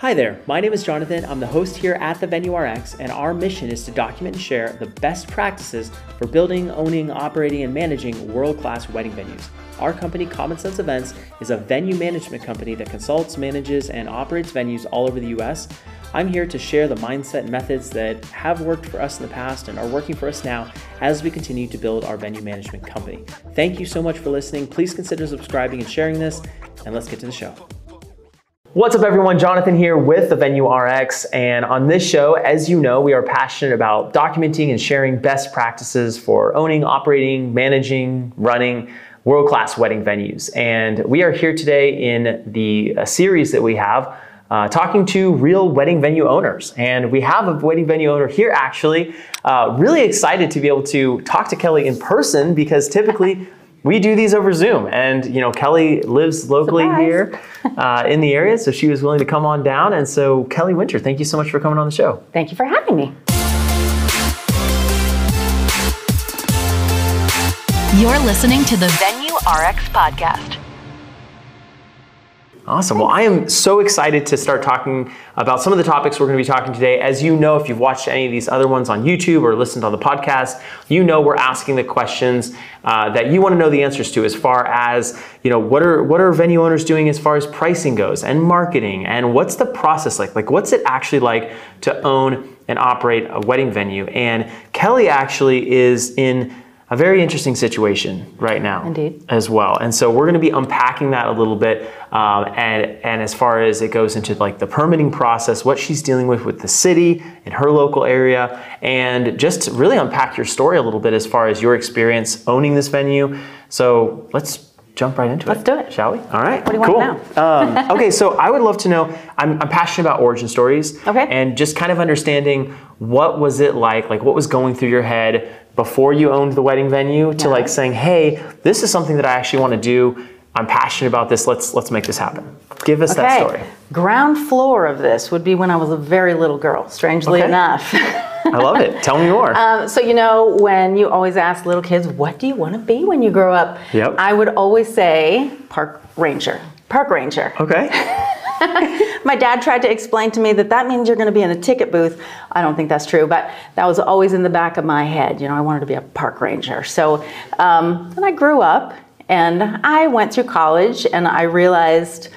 Hi there, my name is Jonathan. I'm the host here at the Venue RX, and our mission is to document and share the best practices for building, owning, operating, and managing world class wedding venues. Our company, Common Sense Events, is a venue management company that consults, manages, and operates venues all over the US. I'm here to share the mindset and methods that have worked for us in the past and are working for us now as we continue to build our venue management company. Thank you so much for listening. Please consider subscribing and sharing this, and let's get to the show. What's up, everyone? Jonathan here with the Venue RX. And on this show, as you know, we are passionate about documenting and sharing best practices for owning, operating, managing, running world class wedding venues. And we are here today in the series that we have. Uh, talking to real wedding venue owners. And we have a wedding venue owner here actually. Uh, really excited to be able to talk to Kelly in person because typically we do these over Zoom. And you know, Kelly lives locally Surprise. here uh, in the area, so she was willing to come on down. And so, Kelly Winter, thank you so much for coming on the show. Thank you for having me. You're listening to the Venue RX podcast. Awesome. Well, I am so excited to start talking about some of the topics we're going to be talking today. As you know, if you've watched any of these other ones on YouTube or listened on the podcast, you know we're asking the questions uh, that you want to know the answers to as far as, you know, what are what are venue owners doing as far as pricing goes and marketing and what's the process like? Like what's it actually like to own and operate a wedding venue? And Kelly actually is in a very interesting situation right now Indeed. as well and so we're going to be unpacking that a little bit um, and and as far as it goes into like the permitting process what she's dealing with with the city in her local area and just really unpack your story a little bit as far as your experience owning this venue so let's jump right into it. Let's do it. shall we all right What do you want cool. um, okay so i would love to know I'm, I'm passionate about origin stories Okay. and just kind of understanding what was it like like what was going through your head before you owned the wedding venue to Yeah. like saying hey this is something that i actually want to do i'm passionate about this let's let's make this happen give us that story Ground floor of this would be when I was a very little girl, strangely Okay. enough. i love it tell me more Um, so, you know, when you always ask little kids, what do you want to be when you grow up? Yep. I would always say park ranger. Park ranger. okay My dad tried to explain to me that that means you're going to be in a ticket booth. I don't think that's true, but that was always in the back of my head. You know, I wanted to be a park ranger. So um, then I grew up and I went through college and I realized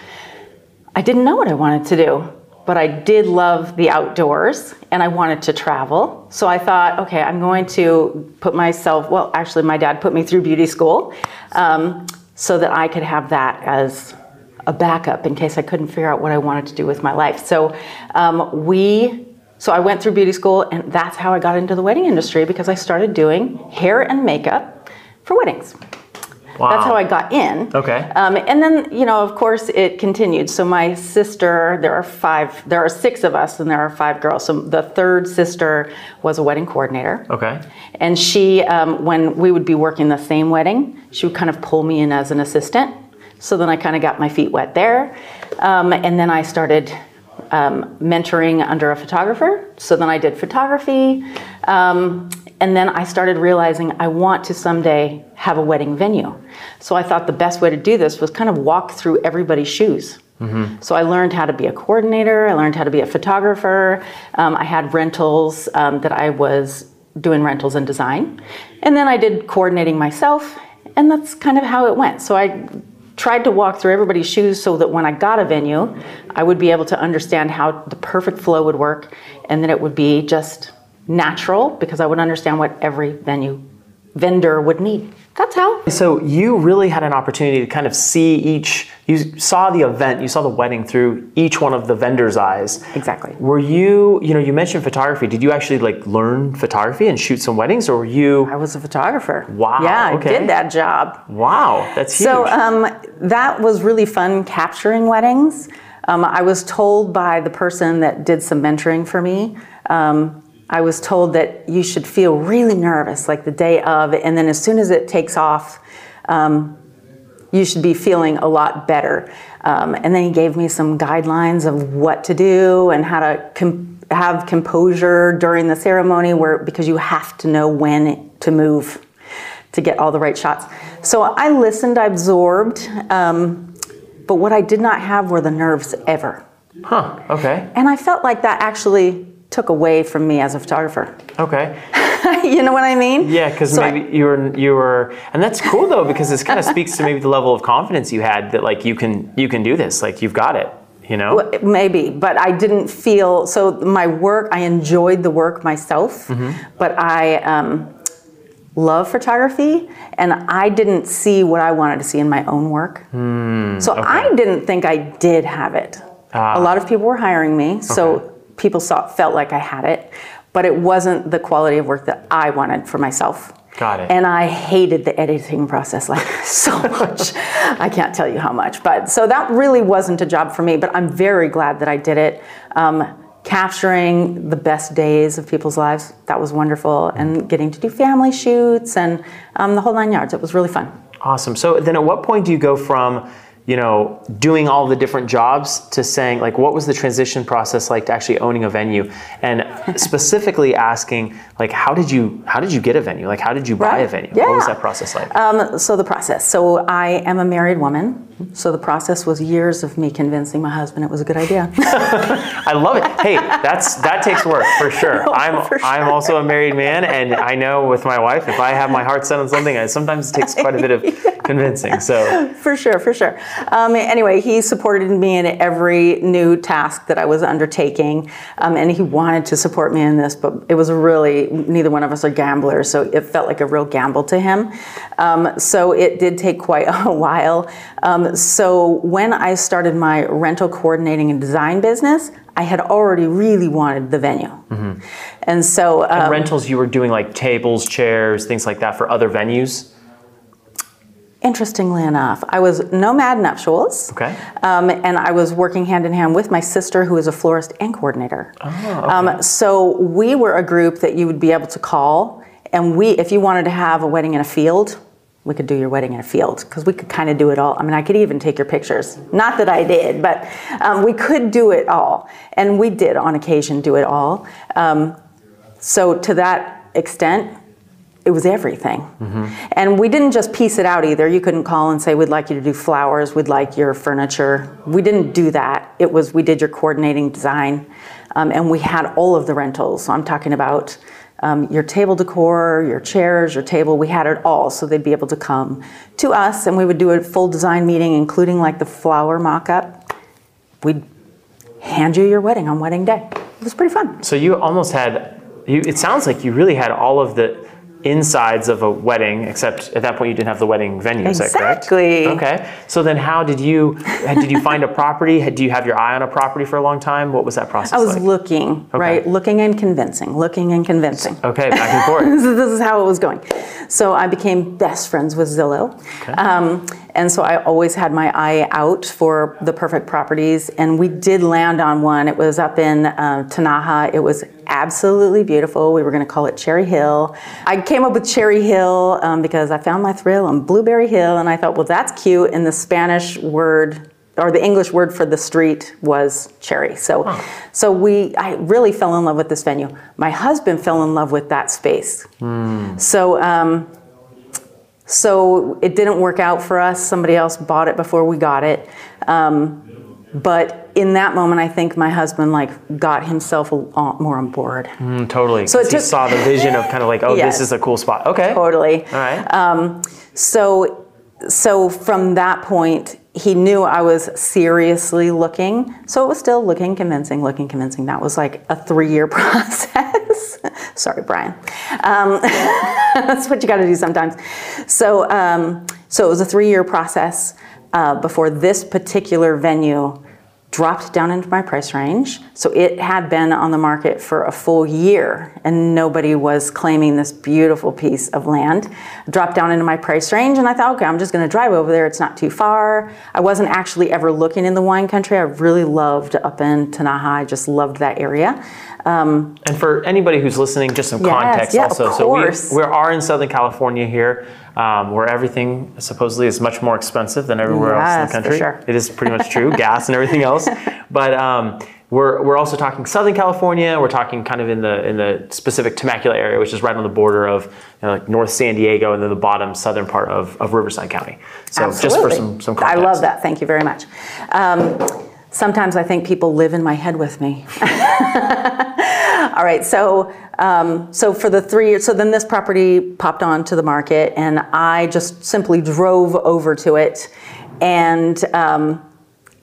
I didn't know what I wanted to do, but I did love the outdoors and I wanted to travel. So I thought, okay, I'm going to put myself, well, actually, my dad put me through beauty school um, so that I could have that as a backup in case I couldn't figure out what I wanted to do with my life. So um, we, so I went through beauty school and that's how I got into the wedding industry because I started doing hair and makeup for weddings. wow That's how I got in. Okay. Um, and then, you know, of course, it continued. So my sister, there are five, there are six of us, and there are five girls. So the third sister was a wedding coordinator. okay And she, um, when we would be working the same wedding, she would kind of pull me in as an assistant. So then I kind of got my feet wet there. Um, and then I started um, mentoring under a photographer. So then I did photography. Um, and then I started realizing I want to someday have a wedding venue. So I thought the best way to do this was kind of walk through everybody's shoes. So I learned how to be a coordinator. I learned how to be a photographer. Um, I had rentals um, that I was doing rentals and design, and then I did coordinating myself, and that's kind of how it went. So I tried to walk through everybody's shoes so that when I got a venue, I would be able to understand how the perfect flow would work, and that it would be just natural because I would understand what every venue vendor would need. That's how. So you really had an opportunity to kind of see each. You saw the event, you saw the wedding through each one of the vendors' eyes. Exactly. Were you, you know, you mentioned photography. Did you actually like learn photography and shoot some weddings, or were you? I was a photographer. Wow, Yeah, okay. I did that job. Wow, that's huge. So um, that was really fun capturing weddings. Um, I was told by the person that did some mentoring for me. Um, I was told that you should feel really nervous, like the day of, and then as soon as it takes off, um, you should be feeling a lot better. Um, and then he gave me some guidelines of what to do and how to com- have composure during the ceremony, where because you have to know when to move to get all the right shots. So I listened, I absorbed, um, but what I did not have were the nerves ever. Huh. Okay. And I felt like that actually took away from me as a photographer. Okay. you know what I mean? Yeah, because So I- maybe you were you were, and that's cool though because this kind of speaks to maybe the level of confidence you had that like you can you can do this, like you've got it. You know. Maybe, but I didn't feel so. My work, I enjoyed the work myself, but I um, love photography, and I didn't see what I wanted to see in my own work. so I didn't think I did have it. Ah. A lot of people were hiring me, so people saw felt like I had it, but it wasn't the quality of work that I wanted for myself. Got it. And I hated the editing process like so much. I can't tell you how much. But so that really wasn't a job for me, but I'm very glad that I did it. Um, capturing the best days of people's lives, that was wonderful. And getting to do family shoots and um, the whole nine yards. It was really fun. Awesome. So then, at what point do you go from you know doing all the different jobs to saying like what was the transition process like to actually owning a venue and specifically asking like how did you how did you get a venue like how did you buy a Right. venue what was that process like Um, so the process. So I am a married woman. So the process was years of me convincing my husband it was a good idea. I love it. Hey, that's that takes work for sure. I'm for sure. I'm also a married man, and I know with my wife, if I have my heart set on something, I, sometimes it takes quite a bit of convincing. So For sure, for sure. Um, anyway, he supported me in every new task that I was undertaking, um, and he wanted to support me in this, but it was really, neither one of us are gamblers, so it felt like a real gamble to him. Um, so it did take quite a while. Um, so when I started my rental coordinating and design business, I had already really wanted the venue. And so um, rentals, you were doing like tables, chairs, things like that for other venues. Interestingly enough, I was nomad nuptials. Okay. Um, and I was working hand in hand with my sister, who is a florist and coordinator. Oh, um, so we were a group that you would be able to call, and we, if you wanted to have a wedding in a field, we could do your wedding in a field because we could kind of do it all. I mean, I could even take your pictures. Not that I did, but um, we could do it all, and we did on occasion do it all. Um, so to that extent, it was everything. And we didn't just piece it out either. You couldn't call and say, we'd like you to do flowers, we'd like your furniture. We didn't do that. It was, we did your coordinating design, um, and we had all of the rentals. So I'm talking about um, your table decor, your chairs, your table, we had it all. So they'd be able to come to us, and we would do a full design meeting, including like the flower mock up. We'd hand you your wedding on wedding day. It was pretty fun. So you almost had. You, it sounds like you really had all of the insides of a wedding, except at that point you didn't have the wedding venue. Is that correct? Exactly. Okay. So then, how did you? Did you find a property? Do you have your eye on a property for a long time? What was that process I was like? looking, right? Looking and convincing, looking and convincing. okay, back and forth. this is- this is how it was going. So I became best friends with Zillow. Um, and so I always had my eye out for the perfect properties. And we did land on one. It was up in uh, Tenaja. It was absolutely beautiful. We were going to call it Cherry Hill. I came up with Cherry Hill um, because I found my thrill on Blueberry Hill. And I thought, well, that's cute. And the Spanish word or the English word for the street was cherry. So, so we, I really fell in love with this venue. My husband fell in love with that space. So, um, so it didn't work out for us. Somebody else bought it before we got it. Um, but in that moment, I think my husband like got himself a lot more on board. Mm, totally. So it 'cause he saw the vision of kind of like, oh, Yes. this is a cool spot. Okay. Totally. All right. Um, so, so from that point, he knew I was seriously looking. So it was still looking convincing, looking convincing. That was like a three-year process. Sorry, Brian. Um, that's what you got to do sometimes. So, um, so it was a three-year process uh, before this particular venue dropped down into my price range. So it had been on the market for a full year and nobody was claiming this beautiful piece of land. Dropped down into my price range and I thought, okay, I'm just gonna drive over there. It's not too far. I wasn't actually ever looking in the wine country. I really loved up in Tenaja. I just loved that area. Um, And for anybody who's listening, just some Yes, context yeah, of also. course. So we, we are in Southern California here, um, where everything supposedly is much more expensive than everywhere else in Yes, the for country. sure. It is pretty much true, gas and everything else. But um, we're, we're also talking Southern California. We're talking kind of in the in the specific Temecula area, which is right on the border of you know, like North San Diego and then the bottom southern part of, of Riverside County. So just for Absolutely. some some I love that. Thank you very much. Sometimes I think people live in my head with me. All right, so um, so for the three so then this property popped onto the market, and I just simply drove over to it, and um,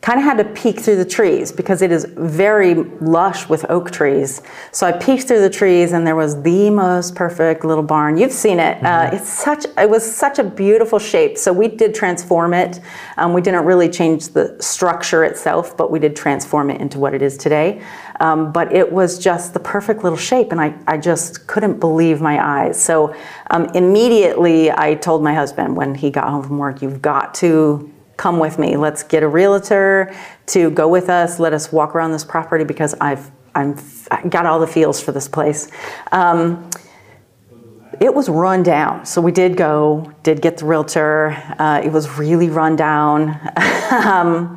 kind of had to peek through the trees because it is very lush with oak trees. So I peeked through the trees, and there was the most perfect little barn. You've seen it. Uh, Mm-hmm. it's such. It was such a beautiful shape. So we did transform it. Um, we didn't really change the structure itself, but we did transform it into what it is today. Um, but it was just the perfect little shape, and I, I just couldn't believe my eyes. So um, immediately I told my husband when he got home from work, "You've got to." Come with me. Let's get a realtor to go with us. Let us walk around this property because I've I'm I got all the feels for this place. Um, it was run down, so we did go, did get the realtor. Uh, it was really run down, um,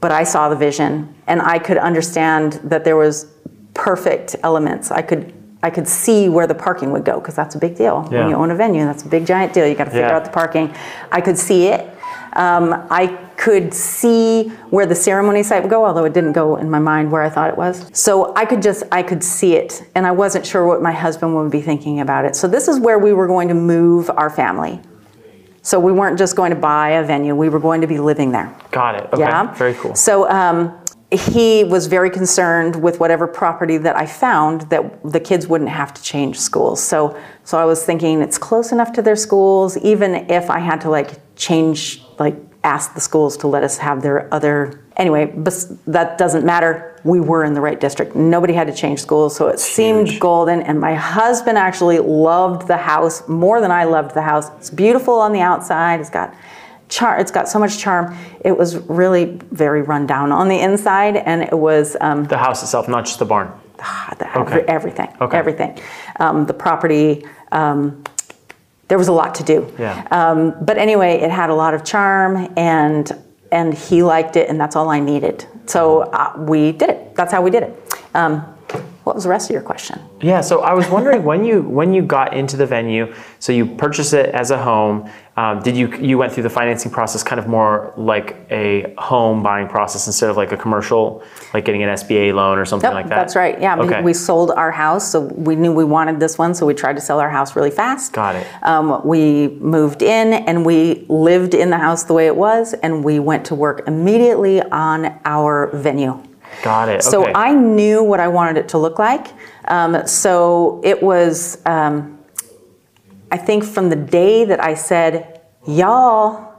but I saw the vision, and I could understand that there was perfect elements. I could. I could see where the parking would go because that's a big deal. Yeah. When you own a venue, that's a big giant deal. You got to figure Yeah. out the parking. I could see it. Um, I could see where the ceremony site would go, although it didn't go in my mind where I thought it was. So I could just, I could see it, and I wasn't sure what my husband would be thinking about it. So this is where we were going to move our family. So we weren't just going to buy a venue; we were going to be living there. Got it. Okay. Yeah. Very cool. So um, he was very concerned with whatever property that I found that the kids wouldn't have to change schools. So so I was thinking it's close enough to their schools, even if I had to like change, like ask the schools to let us have their other. Anyway, but that doesn't matter. We were in the right district. Nobody had to change schools, so it seemed golden. And my husband actually loved the house more than I loved the house. It's beautiful on the outside. It's got char- it's got so much charm. It was really very run down on the inside, and it was um, the house itself, not just the barn. the, Okay. everything, Okay. everything. Um, the property. Um, there was a lot to do. Yeah. Um, but anyway, it had a lot of charm, and and he liked it, and that's all I needed. So uh, we did it. That's how we did it. Um, what was the rest of your question? Yeah, so I was wondering when you when you got into the venue, so you purchased it as a home. Um, did you you went through the financing process kind of more like a home buying process instead of like a commercial, like getting an SBA loan or something Yep, like that? that's right. Yeah, we- Okay. we, sold our house, so we knew we wanted this one, so we tried to sell our house really fast. Got it. Um, we moved in and we lived in the house the way it was, and we went to work immediately on our venue. Got it. So okay. I knew what I wanted it to look like. Um, so it was, um, I think, from the day that I said, Y'all,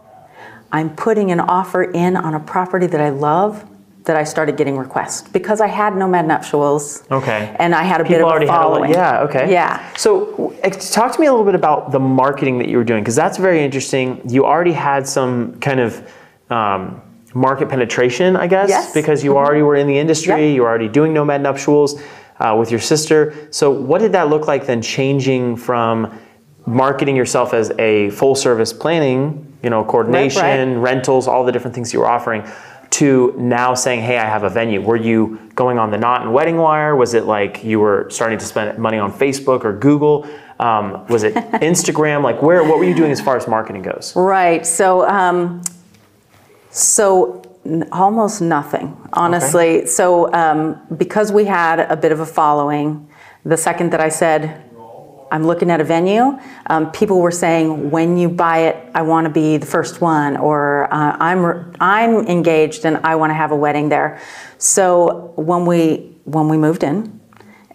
I'm putting an offer in on a property that I love, that I started getting requests because I had Nomad Nuptials. Okay. And I had a bit People of already a had a yeah. Okay. Yeah. So, talk to me a little bit about the marketing that you were doing because that's very interesting. You already had some kind of um, market penetration, I guess, Yes. because you already were in the industry. Yep. You were already doing nomad nuptials uh, with your sister. So, what did that look like then? Changing from marketing yourself as a full service planning, you know, coordination, rentals, all the different things you were offering. To now saying, hey, I have a venue. Were you going on the Knot and Wedding Wire? Was it like you were starting to spend money on Facebook or Google? Um, was it Instagram? Like, where? What were you doing as far as marketing goes? Right. So, um, so n- almost nothing, honestly. So, um, because we had a bit of a following, the second that I said, I'm looking at a venue, um, people were saying, when you buy it, I want to be the first one, or uh, I'm, I'm engaged and I want to have a wedding there. So when we, when we moved in,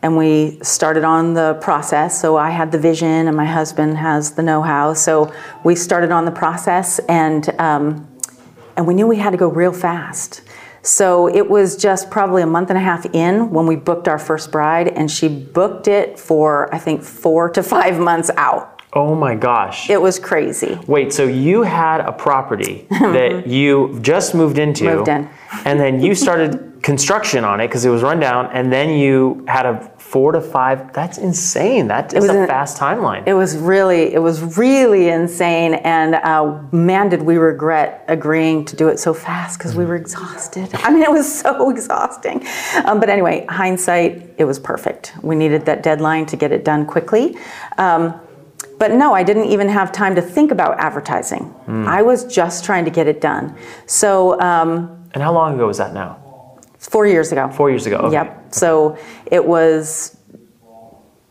and we started on the process. So I had the vision, and my husband has the know-how. So we started on the process, and um, and we knew we had to go real fast. So it was just probably a month and a half in when we booked our first bride, and she booked it for I think four to five months out. Oh my gosh. It was crazy. Wait, so you had a property that you just moved into, Moved in. and then you started construction on it because it was run down, and then you had a four to five. That's insane. That is was a an- fast timeline. It was really, it was really insane, and uh, man, did we regret agreeing to do it so fast because we were exhausted. I mean, it was so exhausting. Um, but anyway, hindsight, it was perfect. We needed that deadline to get it done quickly. Um, but no, I didn't even have time to think about advertising. I was just trying to get it done. So um, And how long ago was that now? Four years ago. Four years ago. Okay. Yep. So it was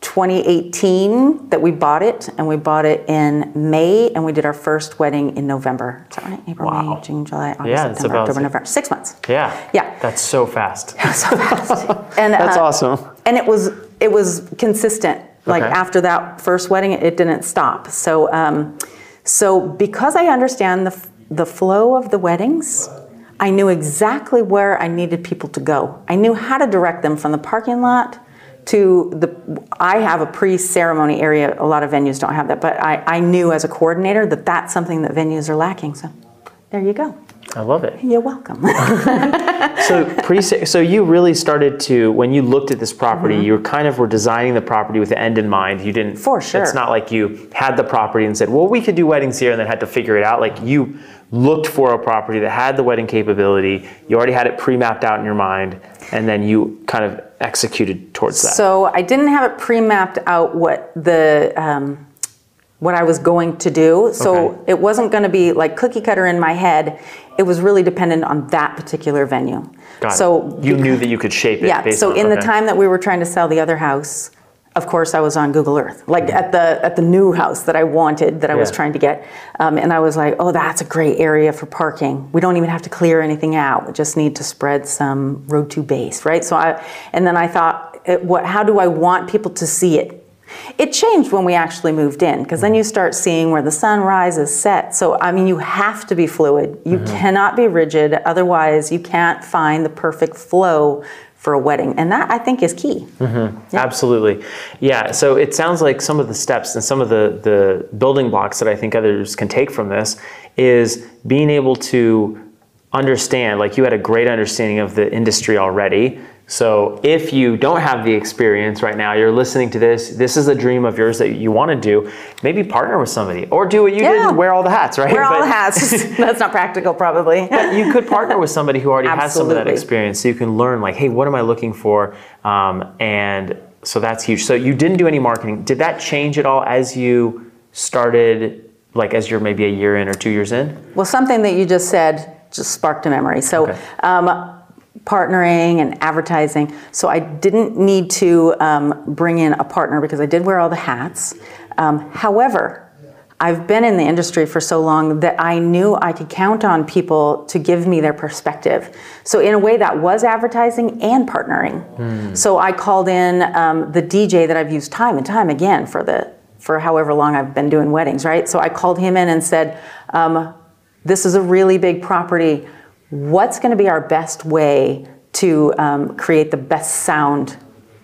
2018 that we bought it, and we bought it in May, and we did our first wedding in November. Is that right? April, Wow. May, June, July, August, Yeah, September, about October, six- November. Six months. Yeah. Yeah. That's so fast. so fast. And, That's uh, awesome. And it was it was consistent. Like Okay. after that first wedding, it didn't stop. So um, so because I understand the the flow of the weddings, I knew exactly where I needed people to go. I knew how to direct them from the parking lot to the. I have a pre-ceremony area. A lot of venues don't have that, but I, I knew as a coordinator that that's something that venues are lacking. So there you go. I love it. You're welcome. So pre so you really started to when you looked at this property, you were kind of were designing the property with the end in mind. You didn't Mm-hmm. For sure. It's not like you had the property and said, "Well, we could do weddings here," and then had to figure it out. Like you looked for a property that had the wedding capability. You already had it pre-mapped out in your mind, and then you kind of executed towards that. So I didn't have it pre-mapped out what the um, what I was going to do. So Okay. it wasn't going to be like cookie cutter in my head. It was really dependent on that particular venue. Got so it. you knew that you could shape it. yeah. So in the time that we were trying to sell the other house, of course I was on Google Earth, like at the at the new house that I wanted, that I was trying to get, um, and I was like, oh, that's a great area for parking. We don't even have to clear anything out. We just need to spread some road to base, right? So I, and then I thought, it, what? How do I want people to see it? It changed when we actually moved in because then mm-hmm. you start seeing where the sun rises, set. So, I mean, you have to be fluid. You mm-hmm. cannot be rigid. Otherwise, you can't find the perfect flow for a wedding. And that, I think, is key. Mm-hmm. Absolutely. Yeah. So it sounds like some of the steps and some of the, the building blocks that I think others can take from this is being able to understand, like you had a great understanding of the industry already. So if you don't have the experience right now, you're listening to this, this is a dream of yours that you want to do, maybe partner with somebody or do what you did Yeah. and wear all the hats, right? Wear all But- the hats. That's not practical, probably. you could partner with somebody who already has some of that experience so you can learn like hey what am i looking for um, and so that's huge so you didn't do any marketing did that change at all as you started like as you're maybe a year in or two years in Well, something that you just said just sparked a memory. So, Okay. um, partnering and advertising. So, I didn't need to um, bring in a partner because I did wear all the hats. Um, however, I've been in the industry for so long that I knew I could count on people to give me their perspective. So, in a way, that was advertising and partnering. So, I called in um, the DJ that I've used time and time again for the for however long I've been doing weddings, right? So, I called him in and said, um, "This is a really big property. What's going to be our best way to um, create the best sound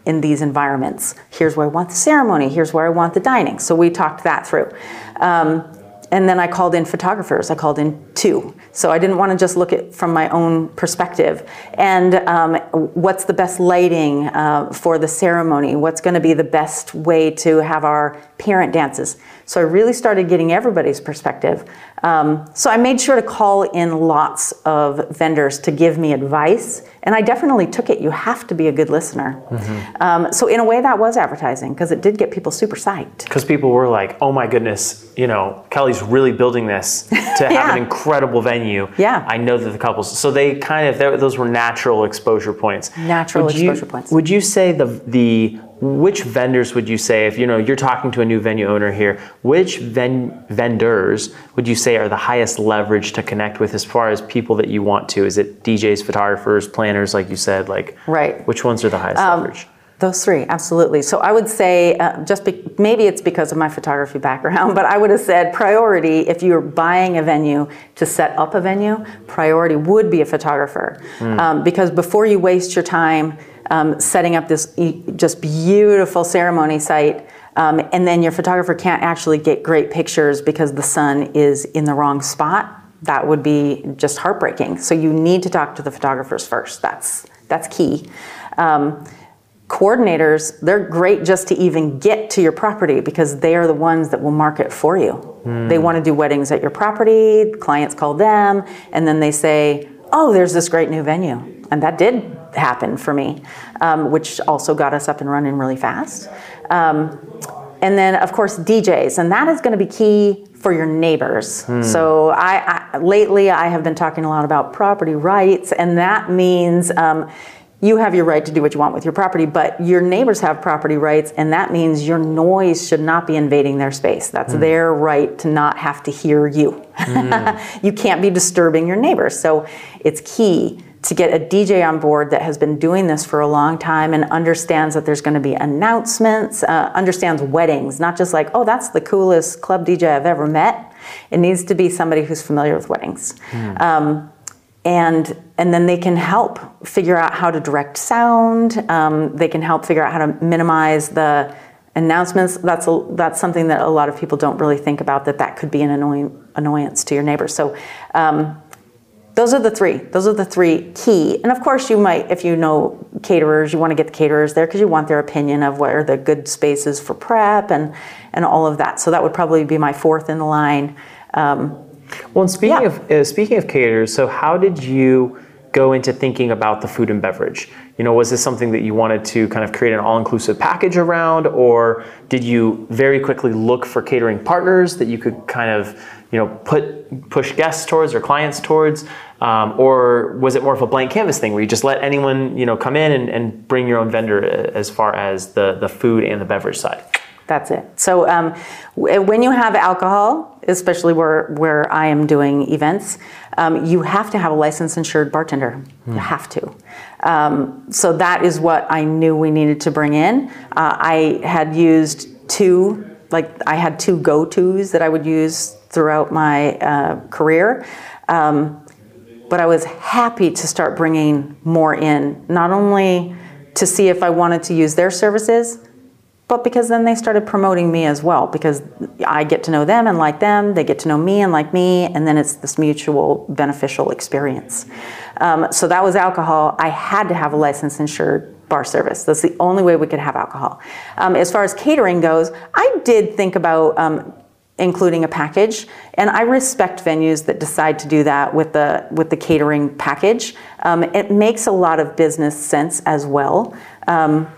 in these environments. Here's where I want the ceremony. Here's where I want the dining. So we talked that through. Um, and then I called in photographers. I called in two. So I didn't want to just look at from my own perspective. And um, what's the best lighting uh, for the ceremony? What's going to be the best way to have our parent dances? So I really started getting everybody's perspective. Um, so I made sure to call in lots of vendors to give me advice, and I definitely took it. You have to be a good listener. Um, so in a way, that was advertising because it did get people super psyched. because people were like oh my goodness you know kelly's really building this to have Yeah. an incredible venue Yeah. i know that the couples so they kind of those were natural exposure points Natural Would you- exposure points. would you say the the which vendors would you say if you know you're talking to a new venue owner here which ven- vendors would you say are the highest leverage to connect with as far as people that you want to is it djs photographers planners like you said like Right. Um, which ones are the highest leverage Those three, absolutely. So I would say, uh, just be, maybe it's because of my photography background, but I would have said priority if you're buying a venue to set up a venue, priority would be a photographer. Um, because before you waste your time um, setting up this just beautiful ceremony site, um, and then your photographer can't actually get great pictures because the sun is in the wrong spot, that would be just heartbreaking. So you need to talk to the photographers first. That's that's key. Um, coordinators, they're great just to even get to your property because they are the ones that will market for you. They want to do weddings at your property, clients call them, and then they say, Oh, there's this great new venue. And that did happen for me, um, which also got us up and running really fast. Um, and then of course DJs, and that is going to be key for your neighbors. So I, I lately I have been talking a lot about property rights, and that means. Um, you have your right to do what you want with your property, but your neighbors have property rights, and that means your noise should not be invading their space. That's their right to not have to hear you. you can't be disturbing your neighbors. So it's key to get a DJ on board that has been doing this for a long time and understands that there's going to be announcements, uh, understands weddings, not just like, oh, that's the coolest club DJ I've ever met. It needs to be somebody who's familiar with weddings. Um, and and then they can help figure out how to direct sound. Um, they can help figure out how to minimize the announcements. That's a, that's something that a lot of people don't really think about. That that could be an annoying annoyance to your neighbors. So. Um, those are the three. Those are the three key. And of course, you might, if you know caterers, you want to get the caterers there because you want their opinion of where the good spaces for prep and and all of that. So that would probably be my fourth in the line. Um, Well, and speaking Yeah. of uh, speaking of caterers, so how did you go into thinking about the food and beverage? You know, was this something that you wanted to kind of create an all-inclusive package around, or did you very quickly look for catering partners that you could kind of, you know, put push guests towards or clients towards, um, or was it more of a blank canvas thing where you just let anyone, you know, come in and, and bring your own vendor uh, as far as the the food and the beverage side? That's it. So um, w- when you have alcohol, especially where, where I am doing events, um, you have to have a licensed insured bartender. You have to. Um, so that is what I knew we needed to bring in. Uh, I had used two, like I had two go-tos that I would use throughout my uh, career. Um, but I was happy to start bringing more in, not only to see if I wanted to use their services, but because then they started promoting me as well because I get to know them and like them, they get to know me and like me, and then it's this mutual beneficial experience. Um, so that was alcohol. I had to have a license insured bar service. That's the only way we could have alcohol. Um, as far as catering goes, I did think about um, including a package, and I respect venues that decide to do that with the with the catering package. Um, it makes a lot of business sense as well. Um,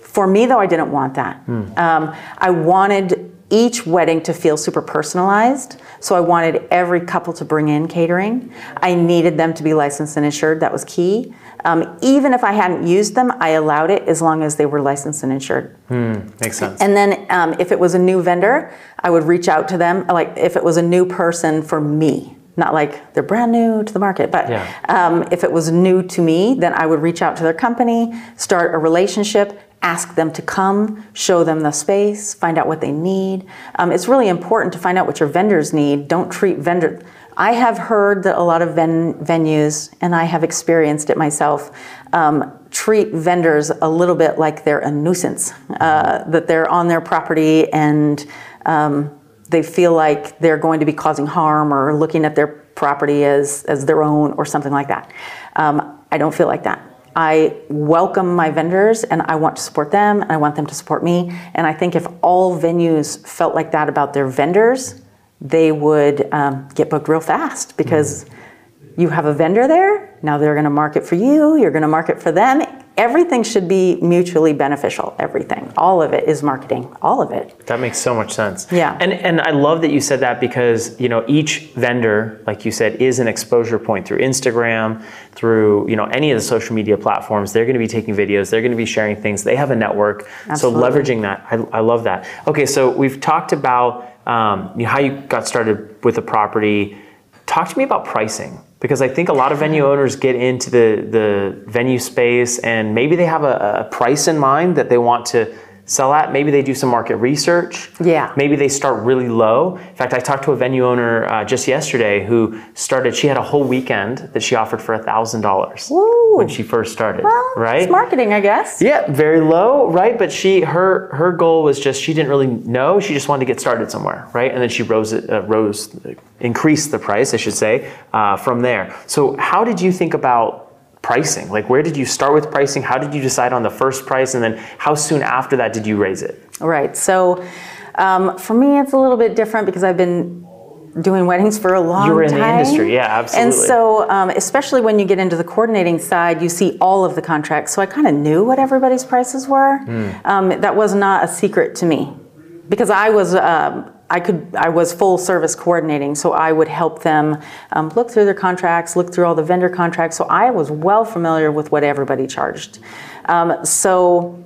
for me, though, I didn't want that. Um, I wanted each wedding to feel super personalized. So I wanted every couple to bring in catering. I needed them to be licensed and insured. That was key. Um, even if I hadn't used them, I allowed it as long as they were licensed and insured. Makes sense. And then um, if it was a new vendor, I would reach out to them. Like if it was a new person for me, not like they're brand new to the market, but Yeah. um, if it was new to me, then I would reach out to their company, start a relationship, ask them to come, show them the space, find out what they need. Um, it's really important to find out what your vendors need. Don't treat vendor. I have heard that a lot of ven- venues, and I have experienced it myself, um, treat vendors a little bit like they're a nuisance, uh, that they're on their property and um, they feel like they're going to be causing harm or looking at their property as, as their own or something like that. Um, I don't feel like that. I welcome my vendors and I want to support them and I want them to support me. And I think if all venues felt like that about their vendors, they would um, get booked real fast because you have a vendor there. Now they're going to market for you, you're going to market for them. Everything should be mutually beneficial. Everything. All of it is marketing. All of it. That makes so much sense. Yeah. And and I love that you said that because, you know, each vendor, like you said, is an exposure point through Instagram, through, you know, any of the social media platforms. They're going to be taking videos, they're going to be sharing things. They have a network. Absolutely. So leveraging that, I, I love that. Okay, so we've talked about um, you know, how you got started with the property. Talk to me about pricing because I think a lot of venue owners get into the, the venue space and maybe they have a, a price in mind that they want to sell at. Maybe they do some market research. Yeah. Maybe they start really low. In fact, I talked to a venue owner uh, just yesterday who started, she had a whole weekend that she offered for a $1,000 when she first started, Well, right? It's marketing, I guess. Yeah, very low, right? But she her her goal was just she didn't really know. She just wanted to get started somewhere, right? And then she rose it uh, rose increased the price, I should say, uh, from there. So how did you think about pricing? Like where did you start with pricing? How did you decide on the first price, and then how soon after that did you raise it? Right. So um, for me, it's a little bit different because I've been doing weddings for a long time. You were in the industry, yeah, absolutely. And so, um, especially when you get into the coordinating side, you see all of the contracts. So I kind of knew what everybody's prices were. Hmm. Um, that was not a secret to me. Because I was um, I could I was full service coordinating, so I would help them um, look through their contracts, look through all the vendor contracts. So I was well familiar with what everybody charged. Um, so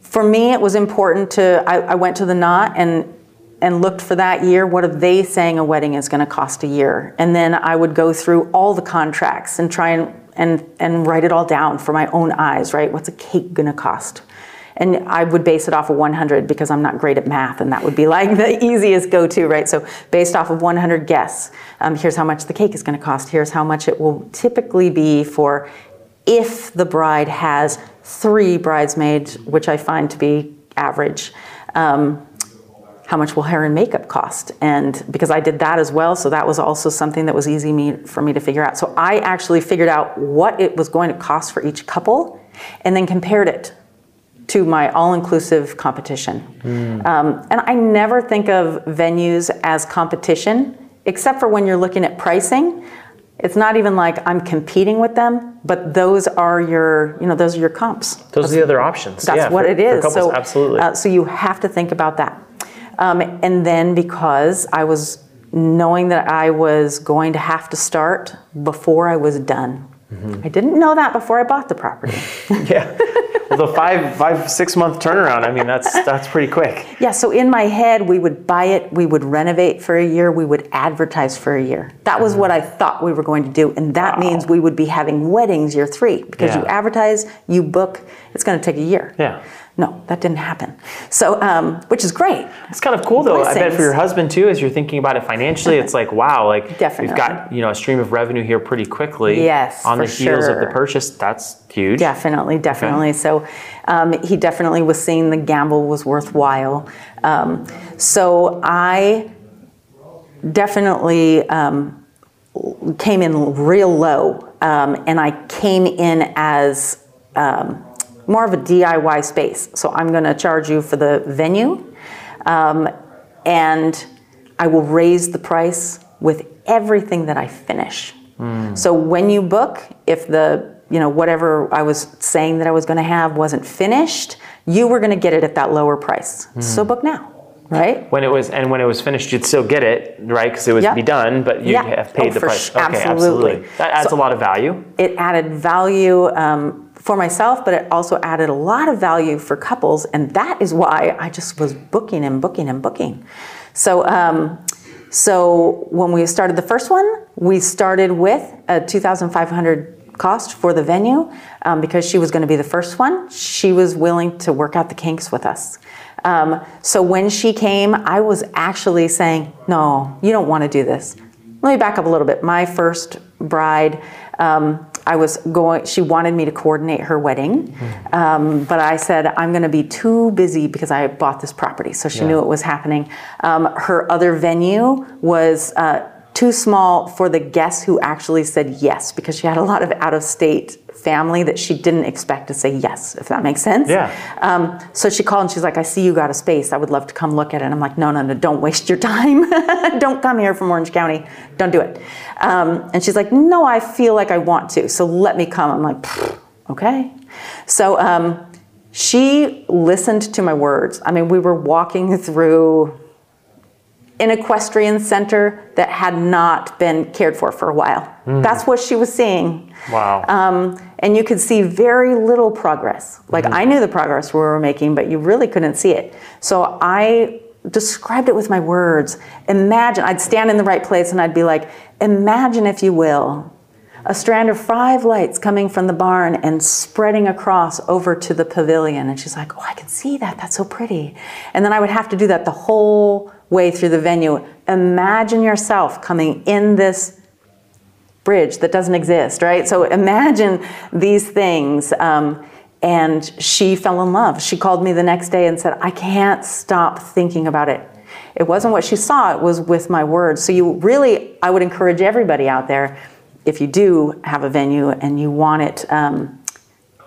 for me, it was important to I, I went to the knot and and looked for that year. What are they saying a wedding is going to cost a year? And then I would go through all the contracts and try and and and write it all down for my own eyes. Right? What's a cake going to cost? And I would base it off of 100 because I'm not great at math, and that would be like the easiest go-to, right? So based off of 100 guests, um, here's how much the cake is going to cost. Here's how much it will typically be for if the bride has three bridesmaids, which I find to be average. Um, how much will hair and makeup cost? And because I did that as well, so that was also something that was easy me, for me to figure out. So I actually figured out what it was going to cost for each couple and then compared it to my all-inclusive competition. Mm. Um, and I never think of venues as competition, except for when you're looking at pricing. It's not even like I'm competing with them, but those are your, you know, those are your comps. Those that's, are the other options. That's yeah, what for, it is. couples, so absolutely. Uh, so you have to think about that. Um, and then because I was knowing that I was going to have to start before I was done. Mm-hmm. I didn't know that before I bought the property. yeah. Well, the five, five, six month turnaround. I mean, that's that's pretty quick. Yeah. So in my head, we would buy it, we would renovate for a year, we would advertise for a year. That was what I thought we were going to do, and that wow. means we would be having weddings year three because yeah. you advertise, you book. It's going to take a year. Yeah. No, that didn't happen. So, um, which is great. It's kind of cool though. Blessings. I bet for your husband too, as you're thinking about it financially, it's like wow, like Definitely. we've got you know a stream of revenue here pretty quickly. Yes, on the heels sure. of the purchase, that's huge. Definitely, definitely. Okay. So, um, he definitely was seeing the gamble was worthwhile. Um, so I definitely um, came in real low, um, and I came in as um, more of a DIY space. So I'm going to charge you for the venue, um, and I will raise the price with everything that I finish. Mm. So when you book, if the you know whatever I was saying that I was going to have wasn't finished, you were going to get it at that lower price. Mm. So book now right? When it was and when it was finished, you'd still get it, right? Because it would be done, but you'd have paid oh, the price. Sh- okay, absolutely. absolutely. That adds so a lot of value. It added value. Um, for myself, but it also added a lot of value for couples, and that is why I just was booking and booking and booking. So, um, so when we started the first one, we started with a 2,500 cost for the venue um, because she was going to be the first one. She was willing to work out the kinks with us. Um, so when she came, I was actually saying, "No, you don't want to do this." Let me back up a little bit. My first bride. Um, I was going, she wanted me to coordinate her wedding, um, but I said, I'm going to be too busy because I bought this property. So she yeah. knew it was happening. Um, her other venue was uh, too small for the guests who actually said yes because she had a lot of out of state family that she didn't expect to say yes, if that makes sense. Yeah. Um, so she called and she's like, I see you got a space. I would love to come look at it. And I'm like, no, no, no, don't waste your time. don't come here from Orange County. Don't do it. Um, and she's like, no, I feel like I want to. So let me come. I'm like, okay. So um, she listened to my words. I mean, we were walking through an equestrian center that had not been cared for for a while. Mm. That's what she was seeing. Wow. Um, and you could see very little progress. Like mm-hmm. I knew the progress we were making, but you really couldn't see it. So I described it with my words. Imagine, I'd stand in the right place and I'd be like, imagine, if you will, a strand of five lights coming from the barn and spreading across over to the pavilion. And she's like, oh, I can see that. That's so pretty. And then I would have to do that the whole way through the venue. Imagine yourself coming in this bridge that doesn't exist, right? So imagine these things. Um, and she fell in love. She called me the next day and said, I can't stop thinking about it. It wasn't what she saw, it was with my words. So, you really, I would encourage everybody out there, if you do have a venue and you want it um,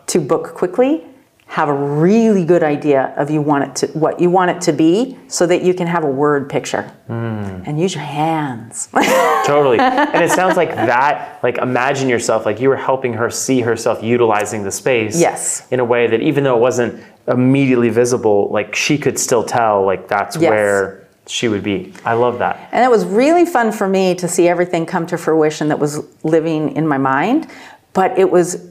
to book quickly, have a really good idea of you want it to what you want it to be so that you can have a word picture mm. and use your hands totally and it sounds like that like imagine yourself like you were helping her see herself utilizing the space yes in a way that even though it wasn't immediately visible, like she could still tell like that's Yes. where she would be. I love that. And it was really fun for me to see everything come to fruition that was living in my mind. But it was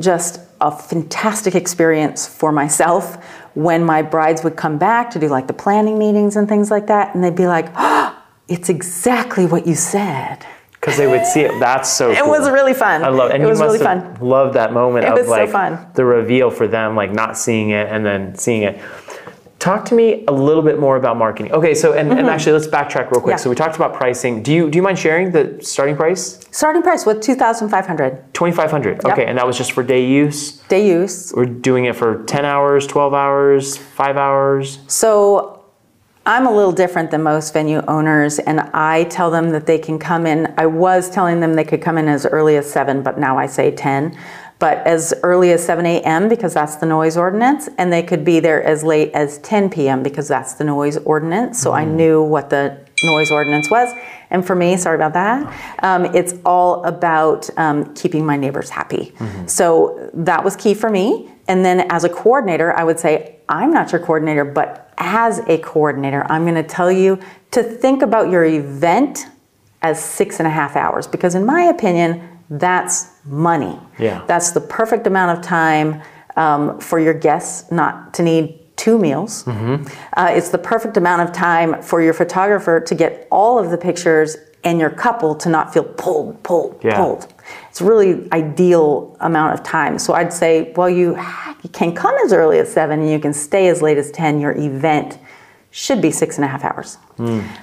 just a fantastic experience for myself when my brides would come back to do like the planning meetings and things like that. And they'd be like, oh, it's exactly what you said. Because they would see it. That's so It cool. was really fun. I love and it was really fun. loved that moment It of so like fun. the reveal for them, like not seeing it and then seeing it. Talk to me a little bit more about marketing. Okay, so and, and actually let's backtrack real quick. Mm-hmm. Yeah. So we talked about pricing. Do you do you mind sharing the starting price? Starting price was 2500 Twenty five hundred. Yep. Okay, and that was just for day use. day use. We're doing it for ten hours, twelve hours, five hours. So I'm a little different than most venue owners, and I tell them that they can come in. I was telling them they could come in as early as 7, but now I say 10. But as early as 7 a.m. because that's the noise ordinance, and they could be there as late as 10 p.m. because that's the noise ordinance. So I knew what the noise ordinance was. And for me, sorry about that, um, it's all about um, keeping my neighbors happy. So that was key for me. And then as a coordinator, I would say, I'm not your coordinator, but as a coordinator, I'm going to tell you to think about your event as six and a half hours because, in my opinion, that's money. Yeah. That's the perfect amount of time um, for your guests not to need two meals. Mm-hmm. Uh, it's the perfect amount of time for your photographer to get all of the pictures and your couple to not feel pulled, pulled, Yeah. pulled. It's really ideal amount of time. So I'd say, well, you, you can come as early as seven and you can stay as late as 10. Your event should be six and a half hours.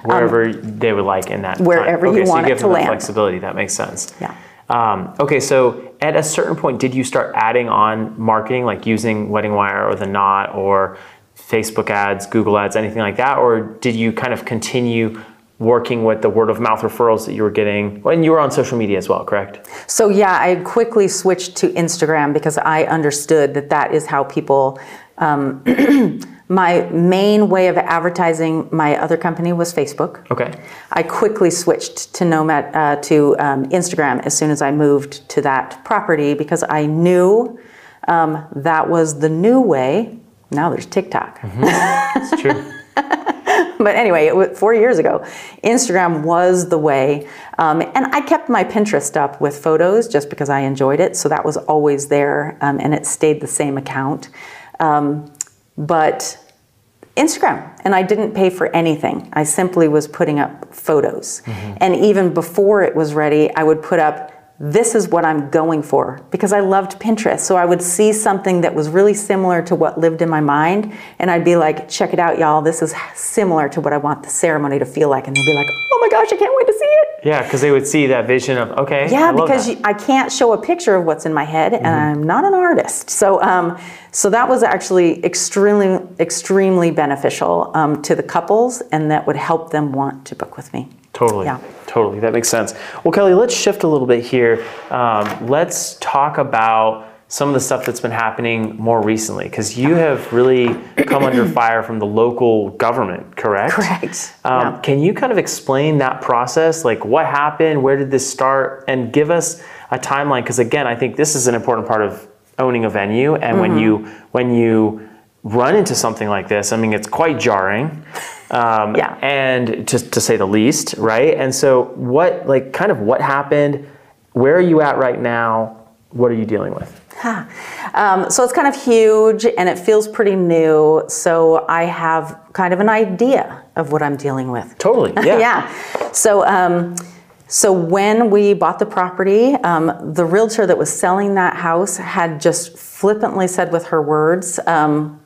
wherever they would like in that. time. Um, wherever you okay, want so you it to them the land. flexibility. That makes sense. Yeah. Um, okay, so at a certain point, did you start adding on marketing, like using Wedding Wire or the Knot or Facebook ads, Google ads, anything like that, or did you kind of continue working with the word of mouth referrals that you were getting? And you were on social media as well, correct? So yeah, I quickly switched to Instagram because I understood that that is how people. Um, my main way of advertising my other company was Facebook. Okay. I quickly switched to Nomad uh, to um, Instagram as soon as I moved to that property because I knew um, that was the new way. Now there's TikTok. It's true. but anyway, it was four years ago. Instagram was the way, um, and I kept my Pinterest up with photos just because I enjoyed it. So that was always there, um, and it stayed the same account. Um, but Instagram, and I didn't pay for anything. I simply was putting up photos, mm-hmm. and even before it was ready, I would put up. This is what I'm going for because I loved Pinterest. So I would see something that was really similar to what lived in my mind, and I'd be like, check it out, y'all. This is similar to what I want the ceremony to feel like. And they'd be like, oh my gosh, I can't wait to see it. Yeah, because they would see that vision of okay. I Yeah, love because you, I can't show a picture of what's in my head, and I'm not an artist. So, um, so that was actually extremely, extremely beneficial um, to the couples, and that would help them want to book with me. Totally. Yeah. Totally. That makes sense. Well, Kelly, let's shift a little bit here. Um, let's talk about some of the stuff that's been happening more recently because you have really come under fire from the local government, correct? Correct. Um, Yeah. Can you kind of explain that process? Like what happened? Where did this start? And give us a timeline because again, I think this is an important part of owning a venue. And when you when you run into something like this, I mean, it's quite jarring. Um, Yeah. And to, to say the least, right? And so, what, like, kind of what happened? Where are you at right now? What are you dealing with? Um, so it's kind of huge, and it feels pretty new. So I have kind of an idea of what I'm dealing with. Totally. Yeah. yeah. So, um, so when we bought the property, um, the realtor that was selling that house had just flippantly said with her words, um,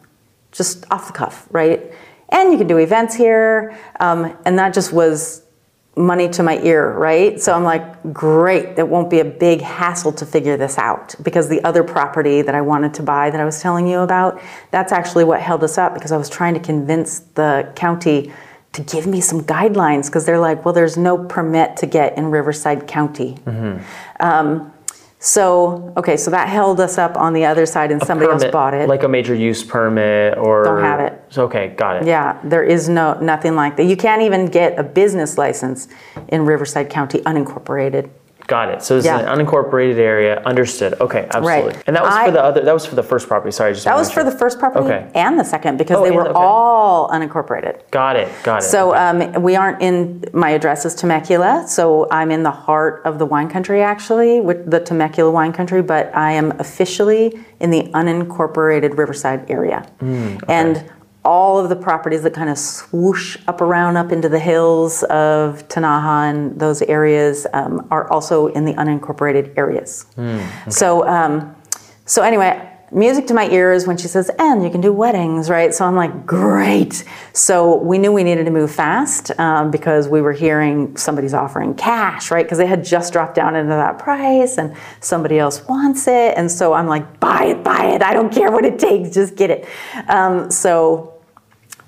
just off the cuff, right? And you can do events here, um, and that just was money to my ear, right? So I'm like, great, that won't be a big hassle to figure this out because the other property that I wanted to buy that I was telling you about, that's actually what held us up because I was trying to convince the county to give me some guidelines because they're like, well, there's no permit to get in Riverside County. Um, so, okay, so that held us up on the other side and somebody else bought it. Like a major use permit or. Don't have it. So, okay, got it. Yeah, there is no nothing like that. You can't even get a business license in Riverside County unincorporated. Got it. So it's Yeah. an unincorporated area. Understood. Okay, absolutely. Right. And that was I- for the other. That was for the first property. Sorry, just That was for the first property Okay. and the second because Oh, they were okay. all unincorporated. Got it. Got it. So Okay. um, we aren't in, my address is Temecula, so I'm in the heart of the wine country actually, with the Temecula wine country, but I am officially in the unincorporated Riverside area. Mm, And all of the properties that kind of swoosh up around up into the hills of Tenaja and those areas um, are also in the unincorporated areas. Mm, So, um, so anyway, music to my ears when she says, and you can do weddings, right? So I'm like, great. So we knew we needed to move fast um, because we were hearing somebody's offering cash, right? Because they had just dropped down into that price and somebody else wants it. And so I'm like, buy it, buy it. I don't care what it takes, just get it. Um, so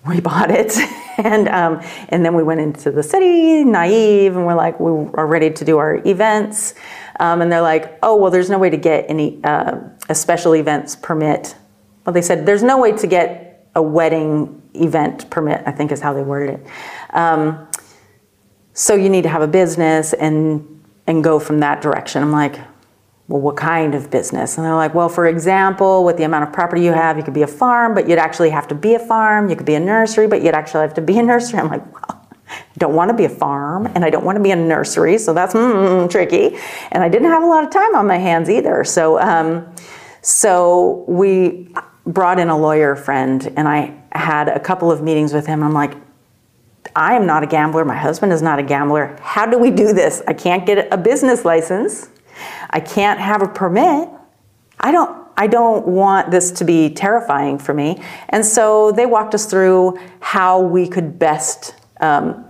we bought it and um, and then we went into the city naive and we're like we are ready to do our events um, and they're like oh well there's no way to get any uh, a special events permit well they said there's no way to get a wedding event permit i think is how they worded it um, so you need to have a business and and go from that direction i'm like well, what kind of business? And they're like, well, for example, with the amount of property you have, you could be a farm, but you'd actually have to be a farm. You could be a nursery, but you'd actually have to be a nursery. I'm like, well, don't want to be a farm and I don't want to be a nursery, so that's mm, tricky. And I didn't have a lot of time on my hands either. So, um, so we brought in a lawyer friend and I had a couple of meetings with him. I'm like, I am not a gambler. My husband is not a gambler. How do we do this? I can't get a business license. I can't have a permit. I don't I don't want this to be terrifying for me. And so they walked us through how we could best um,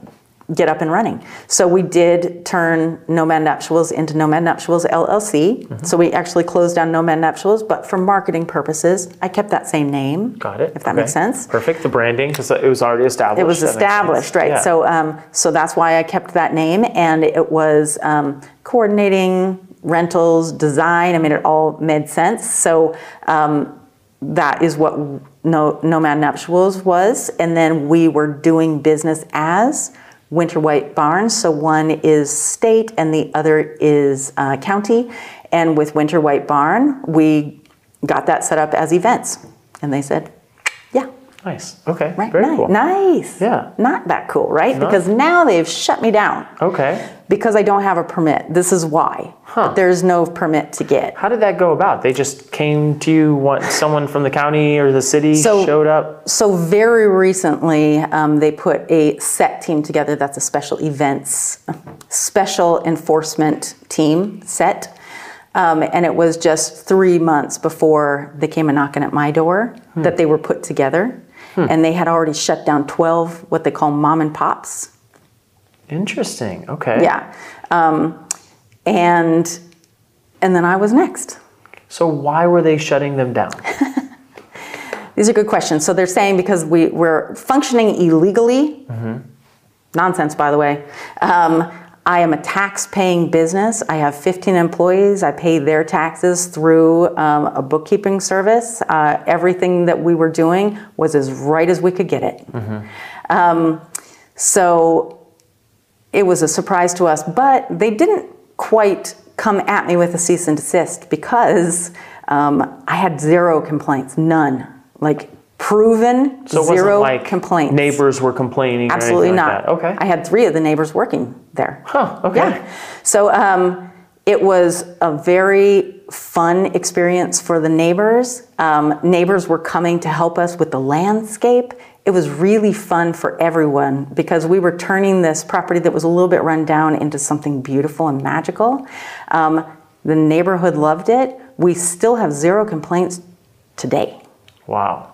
get up and running. So we did turn Nomad Nuptials into Nomad Nuptials LLC. Mm-hmm. So we actually closed down Nomad Nuptials, but for marketing purposes, I kept that same name. Got it. If that Okay. makes sense. Perfect. The branding because it was already established. It was That established, right? Yeah. So, um, so that's why I kept that name, and it was um, coordinating rentals, design. I mean, it all made sense. So um, that is what no, Nomad Nuptials was, and then we were doing business as Winter White Barns. So one is state, and the other is uh, county. And with Winter White Barn, we got that set up as events, and they said. Nice. Okay. Right. Very nice. cool. Nice. Yeah. Not that cool, right? Not- Because now they've shut me down Okay. because I don't have a permit. This is why. Huh. But there's no permit to get. How did that go about? They just came to you. What? Someone from the county or the city So- showed up. So very recently, um, they put a set team together. That's a special events, special enforcement team set. Um, and it was just three months before they came a knocking at my door Hmm. that they were put together. And they had already shut down 12 what they call mom and pops. Interesting. Okay. Yeah. Um, and and then I was next. So why were they shutting them down? These are good questions. So they're saying because we, we're functioning illegally, nonsense, by the way. Um, I am a tax paying business. I have 15 employees. I pay their taxes through um, a bookkeeping service. Uh, everything that we were doing was as right as we could get it. Um, so it was a surprise to us, but they didn't quite come at me with a cease and desist because um, I had zero complaints, none. Like proven So zero like complaints. neighbors were complaining. Absolutely not. Like that. Okay. I had three of the neighbors working there. Huh, okay. Yeah. So um, it was a very fun experience for the neighbors. Um, neighbors were coming to help us with the landscape. It was really fun for everyone because we were turning this property that was a little bit run down into something beautiful and magical. Um, the neighborhood loved it. We still have zero complaints today. wow.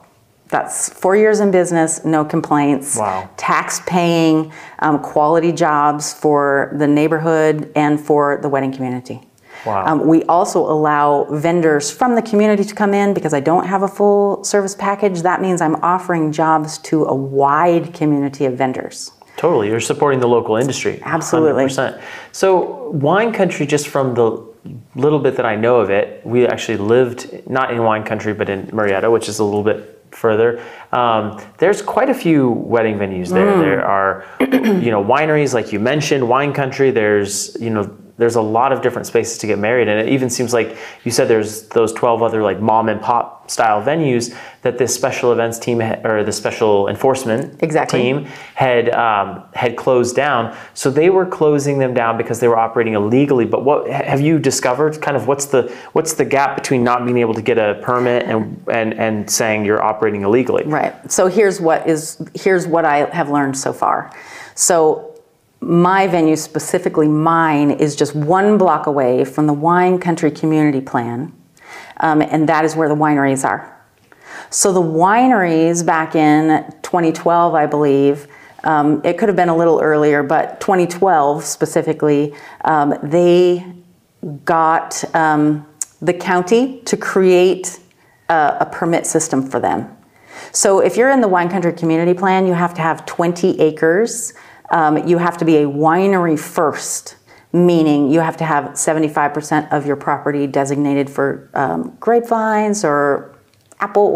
That's four years in business, no complaints. Wow. Tax paying, um, quality jobs for the neighborhood and for the wedding community. Wow. Um, we also allow vendors from the community to come in because I don't have a full service package. That means I'm offering jobs to a wide community of vendors. Totally. You're supporting the local industry. Absolutely. 100%. So, wine country, just from the little bit that I know of it, we actually lived not in wine country, but in Murrieta, which is a little bit further. Um, there's quite a few wedding venues there. Mm. There are, you know, wineries like you mentioned, wine country. There's, you know, there's a lot of different spaces to get married, and it even seems like you said there's those 12 other like mom and pop style venues that this special events team or the special enforcement Exactly. team had um, had closed down. So they were closing them down because they were operating illegally. But what have you discovered? Kind of what's the what's the gap between not being able to get a permit and and and saying you're operating illegally? Right. So here's what is here's what I have learned so far. So my venue, specifically mine, is just one block away from the Wine Country Community Plan, um, and that is where the wineries are. So the wineries back in 2012, I believe, um, it could have been a little earlier, but 2012 specifically, um, they got um, the county to create a, a permit system for them. So if you're in the wine country community plan, you have to have 20 acres. Um, you have to be a winery first, meaning you have to have 75% of your property designated for um, grapevines or apple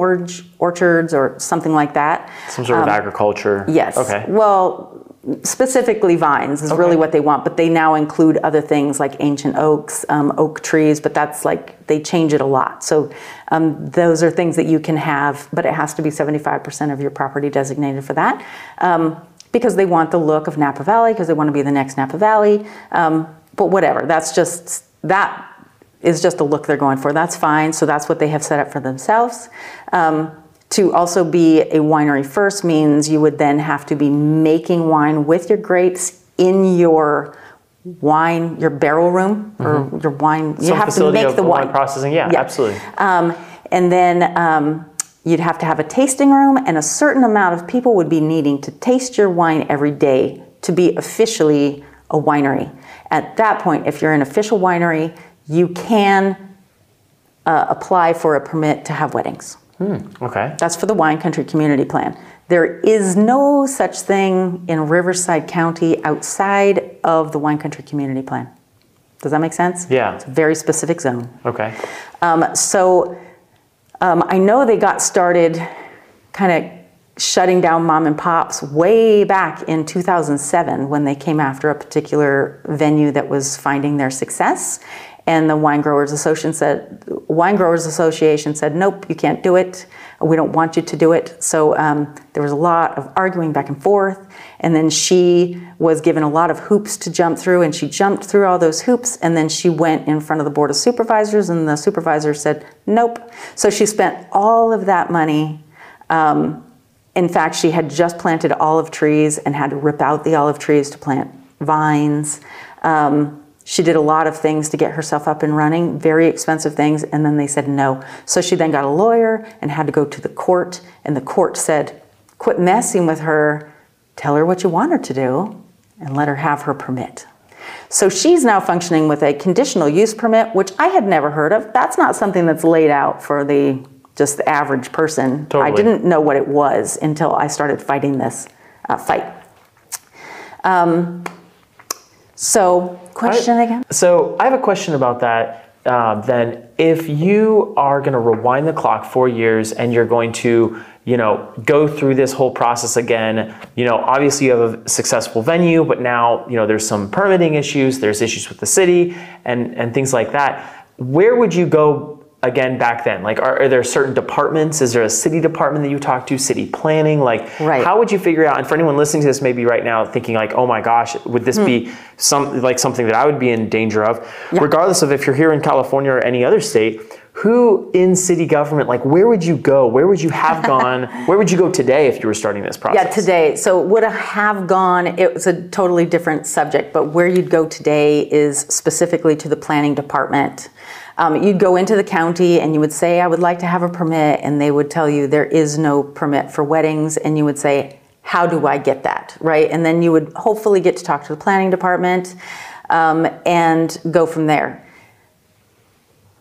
orchards or something like that. Some sort of agriculture. Um, Yes. Okay. Well, specifically vines is really what they want, but they now include other things like ancient oaks, um, oak trees, but that's like, they change it a lot. So um, those are things that you can have, but it has to be 75% of your property designated for that. Um, because they want the look of Napa Valley, because they want to be the next Napa Valley. Um, but whatever, that's just, that is just the look they're going for. That's fine. So that's what they have set up for themselves. Um, to also be a winery first means you would then have to be making wine with your grapes in your wine, your barrel room or your wine. You Some have to make the wine wine. processing. Yeah, absolutely. Um, and then um, you'd have to have a tasting room, and a certain amount of people would be needing to taste your wine every day to be officially a winery. At that point, if you're an official winery, you can uh, apply for a permit to have weddings. Okay. That's for the Wine Country Community Plan. There is no such thing in Riverside County outside of the Wine Country Community Plan. Does that make sense? Yeah. It's a very specific zone. Okay. Um, so um, I know they got started kind of shutting down mom and pops way back in 2007 when they came after a particular venue that was finding their success. And the Wine Growers Association said, Wine Growers Association said, nope, you can't do it. We don't want you to do it. So um, there was a lot of arguing back and forth. And then she was given a lot of hoops to jump through, and she jumped through all those hoops. And then she went in front of the board of supervisors, and the supervisor said, nope. So she spent all of that money. Um, in fact, she had just planted olive trees and had to rip out the olive trees to plant vines. Um, she did a lot of things to get herself up and running, very expensive things, and then they said no. So she then got a lawyer and had to go to the court, and the court said, quit messing with her, tell her what you want her to do, and let her have her permit. So she's now functioning with a conditional use permit, which I had never heard of. That's not something that's laid out for the just the average person. I didn't know what it was until I started fighting this uh, fight. Um, so, question I- again? So I have a question about that. Uh, then, if you are going to rewind the clock four years and you're going to, you know, go through this whole process again, you know, obviously you have a successful venue, but now, you know, there's some permitting issues, there's issues with the city, and and things like that. Where would you go again back then? Like, are, are there certain departments? Is there a city department that you talk to? City planning? Like, Right. how would you figure out? And for anyone listening to this, maybe right now thinking like, oh my gosh, would this hmm. be some like something that I would be in danger of? Regardless of if you're here in California or any other state, who in city government, like, where would you go? Where would you have gone? where would you go today if you were starting this process? Yeah, today. So would I have gone? It was a totally different subject, but where you'd go today is specifically to the planning department. Um, you'd go into the county and you would say, I would like to have a permit, and they would tell you there is no permit for weddings, and you would say, How do I get that? Right? And then you would hopefully get to talk to the planning department um, and go from there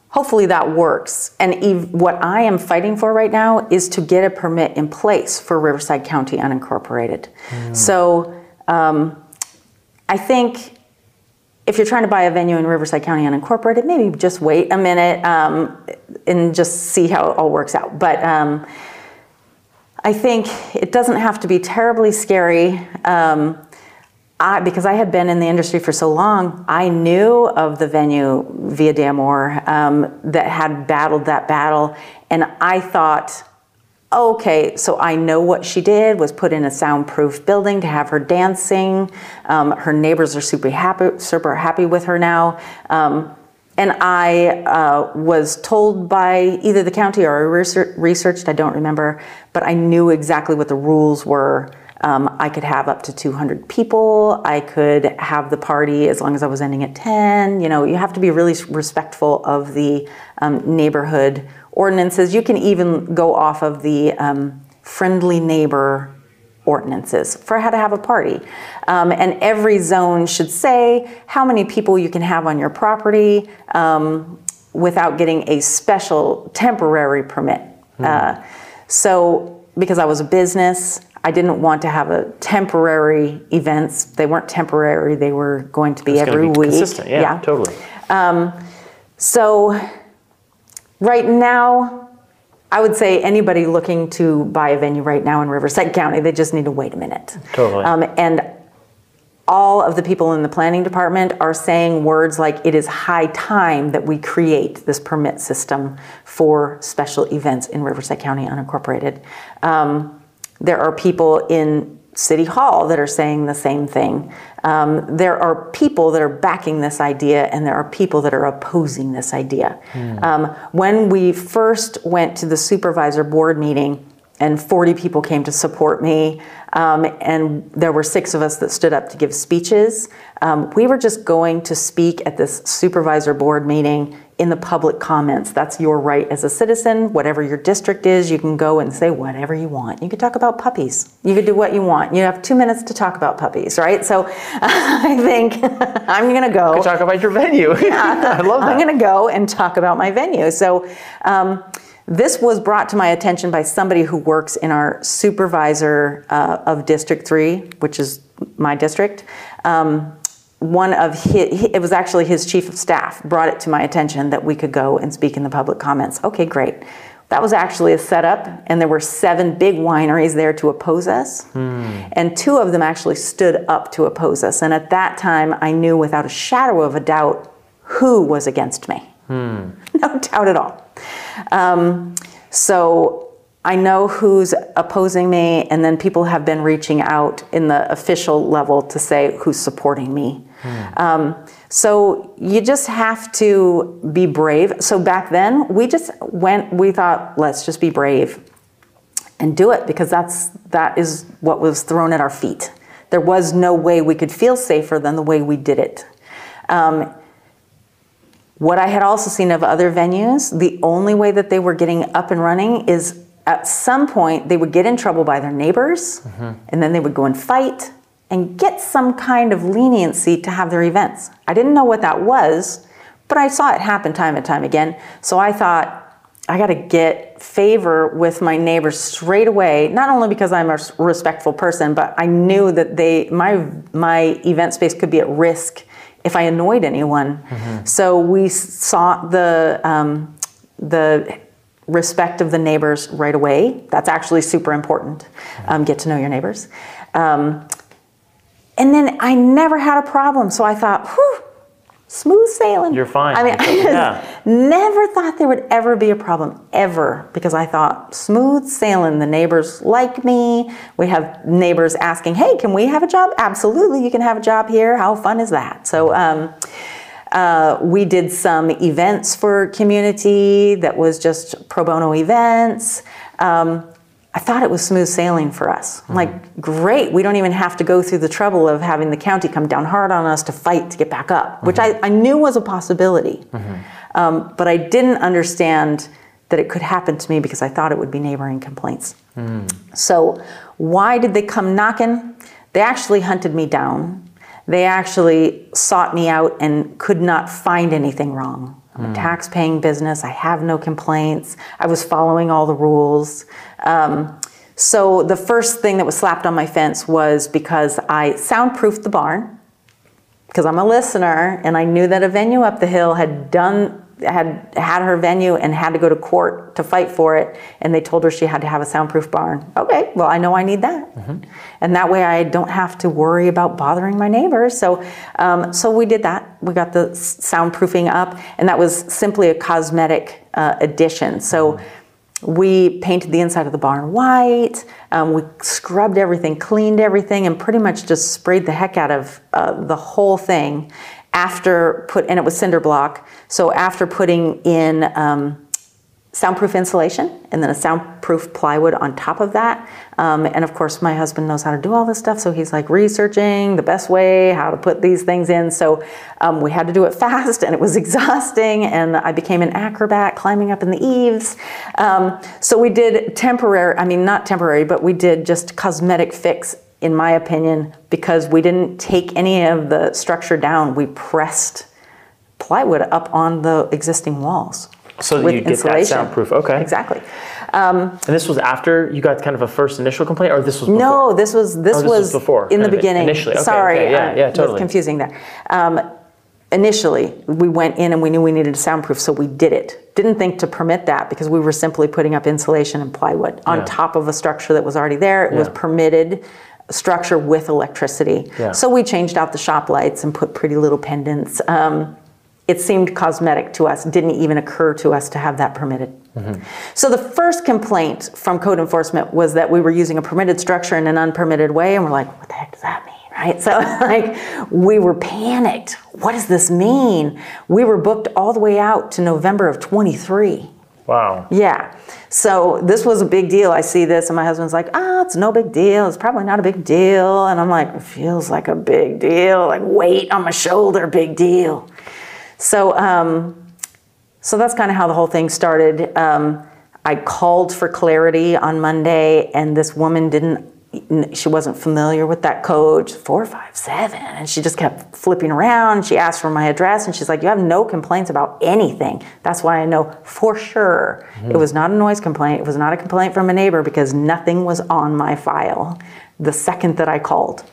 hopefully that works. And ev- what I am fighting for right now is to get a permit in place for Riverside County unincorporated. So um, I think if you're trying to buy a venue in Riverside County unincorporated, maybe just wait a minute um, and just see how it all works out. But um, I think it doesn't have to be terribly scary. Um, I, because I had been in the industry for so long, I knew of the venue Villa de Amore um, that had battled that battle, and I thought, okay, so I know what she did was put in a soundproof building to have her dancing. Um, her neighbors are super happy, super happy with her now. Um, and I uh, was told by either the county or I research, researched, I don't remember, but I knew exactly what the rules were. Um, I could have up to 200 people. I could have the party as long as I was ending at 10. You know, you have to be really respectful of the um, neighborhood ordinances. You can even go off of the um, friendly neighbor ordinances for how to have a party. Um, and every zone should say how many people you can have on your property um, without getting a special temporary permit. Mm. Uh, so, because I was a business, I didn't want to have a temporary events. They weren't temporary; they were going to be every be week. Consistent, yeah, yeah. totally. Um, so Right now, I would say anybody looking to buy a venue right now in Riverside County, they just need to wait a minute. Totally. Um, and all of the people in the planning department are saying words like it is high time that we create this permit system for special events in Riverside County unincorporated. Um, there are people in City Hall that are saying the same thing. Um, there are people that are backing this idea, and there are people that are opposing this idea. Mm. Um, when we first went to the supervisor board meeting, and 40 people came to support me, um, and there were six of us that stood up to give speeches. Um, we were just going to speak at this supervisor board meeting in the public comments. That's your right as a citizen. Whatever your district is, you can go and say whatever you want. You could talk about puppies. You could do what you want. You have two minutes to talk about puppies, right? So I think I'm going to go. Could talk about your venue. yeah, I love that. I'm going to go and talk about my venue. So. Um, this was brought to my attention by somebody who works in our supervisor uh, of District 3, which is my district. Um, one of his, it was actually his chief of staff, brought it to my attention that we could go and speak in the public comments. Okay, great. That was actually a setup, and there were seven big wineries there to oppose us. Hmm. And two of them actually stood up to oppose us. And at that time, I knew without a shadow of a doubt who was against me. Hmm. No doubt at all. Um, so I know who's opposing me, and then people have been reaching out in the official level to say who's supporting me. Hmm. Um, so you just have to be brave. So back then, we just went. We thought, let's just be brave and do it because that's that is what was thrown at our feet. There was no way we could feel safer than the way we did it. Um, what I had also seen of other venues, the only way that they were getting up and running is at some point they would get in trouble by their neighbors mm-hmm. and then they would go and fight and get some kind of leniency to have their events. I didn't know what that was, but I saw it happen time and time again. So I thought, I got to get favor with my neighbors straight away. Not only because I'm a respectful person, but I knew that they my my event space could be at risk if I annoyed anyone. Mm-hmm. So we sought the um, the respect of the neighbors right away. That's actually super important. Um, get to know your neighbors. Um, and then I never had a problem. So I thought, whew, smooth sailing. You're fine. I mean, I yeah. never thought there would ever be a problem, ever, because I thought, smooth sailing. The neighbors like me. We have neighbors asking, hey, can we have a job? Absolutely, you can have a job here. How fun is that? So, um, uh, we did some events for community that was just pro bono events. Um, I thought it was smooth sailing for us. Mm-hmm. Like, great, we don't even have to go through the trouble of having the county come down hard on us to fight to get back up, mm-hmm. which I, I, knew was a possibility. Mm-hmm. Um, but I didn't understand that it could happen to me because I thought it would be neighboring complaints. So, why did they come knocking? They actually hunted me down they actually sought me out and could not find anything wrong. I'm a tax paying business. I have no complaints. I was following all the rules. Um, so the first thing that was slapped on my fence was because I soundproofed the barn, because I'm a listener and I knew that a venue up the hill had done had had her venue and had to go to court to fight for it, and they told her she had to have a soundproof barn. Okay, well I know I need that, and that way I don't have to worry about bothering my neighbors. So, um, so we did that. We got the soundproofing up, and that was simply a cosmetic uh, addition. So. We painted the inside of the barn white. Um, we scrubbed everything, cleaned everything, and pretty much just sprayed the heck out of uh, the whole thing. After put, and it was cinder block. So after putting in um, soundproof insulation and then a soundproof plywood on top of that. Um, and of course, my husband knows how to do all this stuff, so he's like researching the best way how to put these things in. So um, we had to do it fast, and it was exhausting. And I became an acrobat climbing up in the eaves. Um, so we did temporary, I mean, not temporary, but we did just cosmetic fix. In my opinion, because we didn't take any of the structure down, we pressed plywood up on the existing walls. So that you'd get that soundproof. Okay. Exactly. And this was after you got kind of a first initial complaint, or this was before? No, this was this, Oh, this was before, in the beginning. initially. Okay, Sorry, okay, yeah, uh, yeah, was totally. confusing there. Um, initially, we went in and we knew we needed a soundproof, so we did it. Didn't think to permit that because we were simply putting up insulation and plywood on Yeah. top of a structure that was already there. It was permitted structure with electricity. Yeah. So we changed out the shop lights and put pretty little pendants. Um, it seemed cosmetic to us. Didn't even occur to us to have that permitted. So the first complaint from code enforcement was that we were using a permitted structure in an unpermitted way, and we're like, what the heck does that mean? Right? So like we were panicked. What does this mean? We were booked all the way out to November of 23. Wow. Yeah. So this was a big deal. I see this, and my husband's like, "Ah, it's no big deal. It's probably not a big deal." And I'm like, "It feels like a big deal. Like weight on my shoulder, big deal." So, um, so that's kind of how the whole thing started. Um, I called for clarity on Monday, and this woman didn't. She wasn't familiar with that code, four five seven, and she just kept flipping around. She asked for my address, and she's like, "You have no complaints about anything." That's why I know for sure it was not a noise complaint. It was not a complaint from a neighbor because nothing was on my file the second that I called.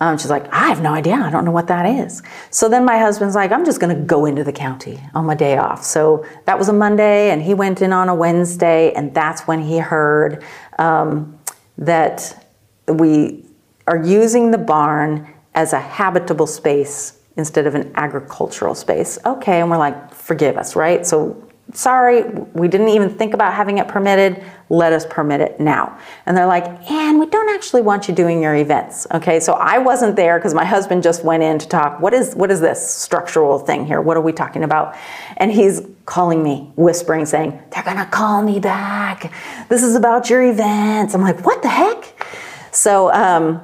Um, she's like, I have no idea. I don't know what that is. So then my husband's like, I'm just going to go into the county on my day off. So that was a Monday, and he went in on a Wednesday, and that's when he heard um, that we are using the barn as a habitable space instead of an agricultural space. Okay, and we're like, forgive us, right? So sorry, we didn't even think about having it permitted. Let us permit it now. And they're like, and we don't actually want you doing your events. Okay, so I wasn't there because my husband just went in to talk. What is what is this structural thing here? What are we talking about? And he's calling me, whispering, saying, they're gonna call me back. This is about your events. I'm like, what the heck? So um,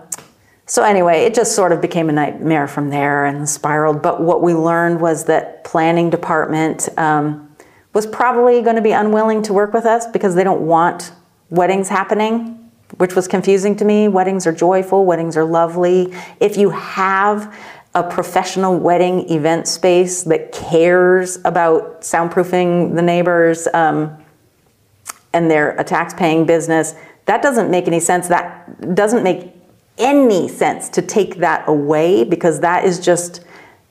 so anyway, it just sort of became a nightmare from there and spiraled. But what we learned was that planning department um, was probably going to be unwilling to work with us because they don't want weddings happening, which was confusing to me. Weddings are joyful, weddings are lovely. If you have a professional wedding event space that cares about soundproofing the neighbors um, and they're a tax-paying business, that doesn't make any sense. That doesn't make any sense to take that away because that is just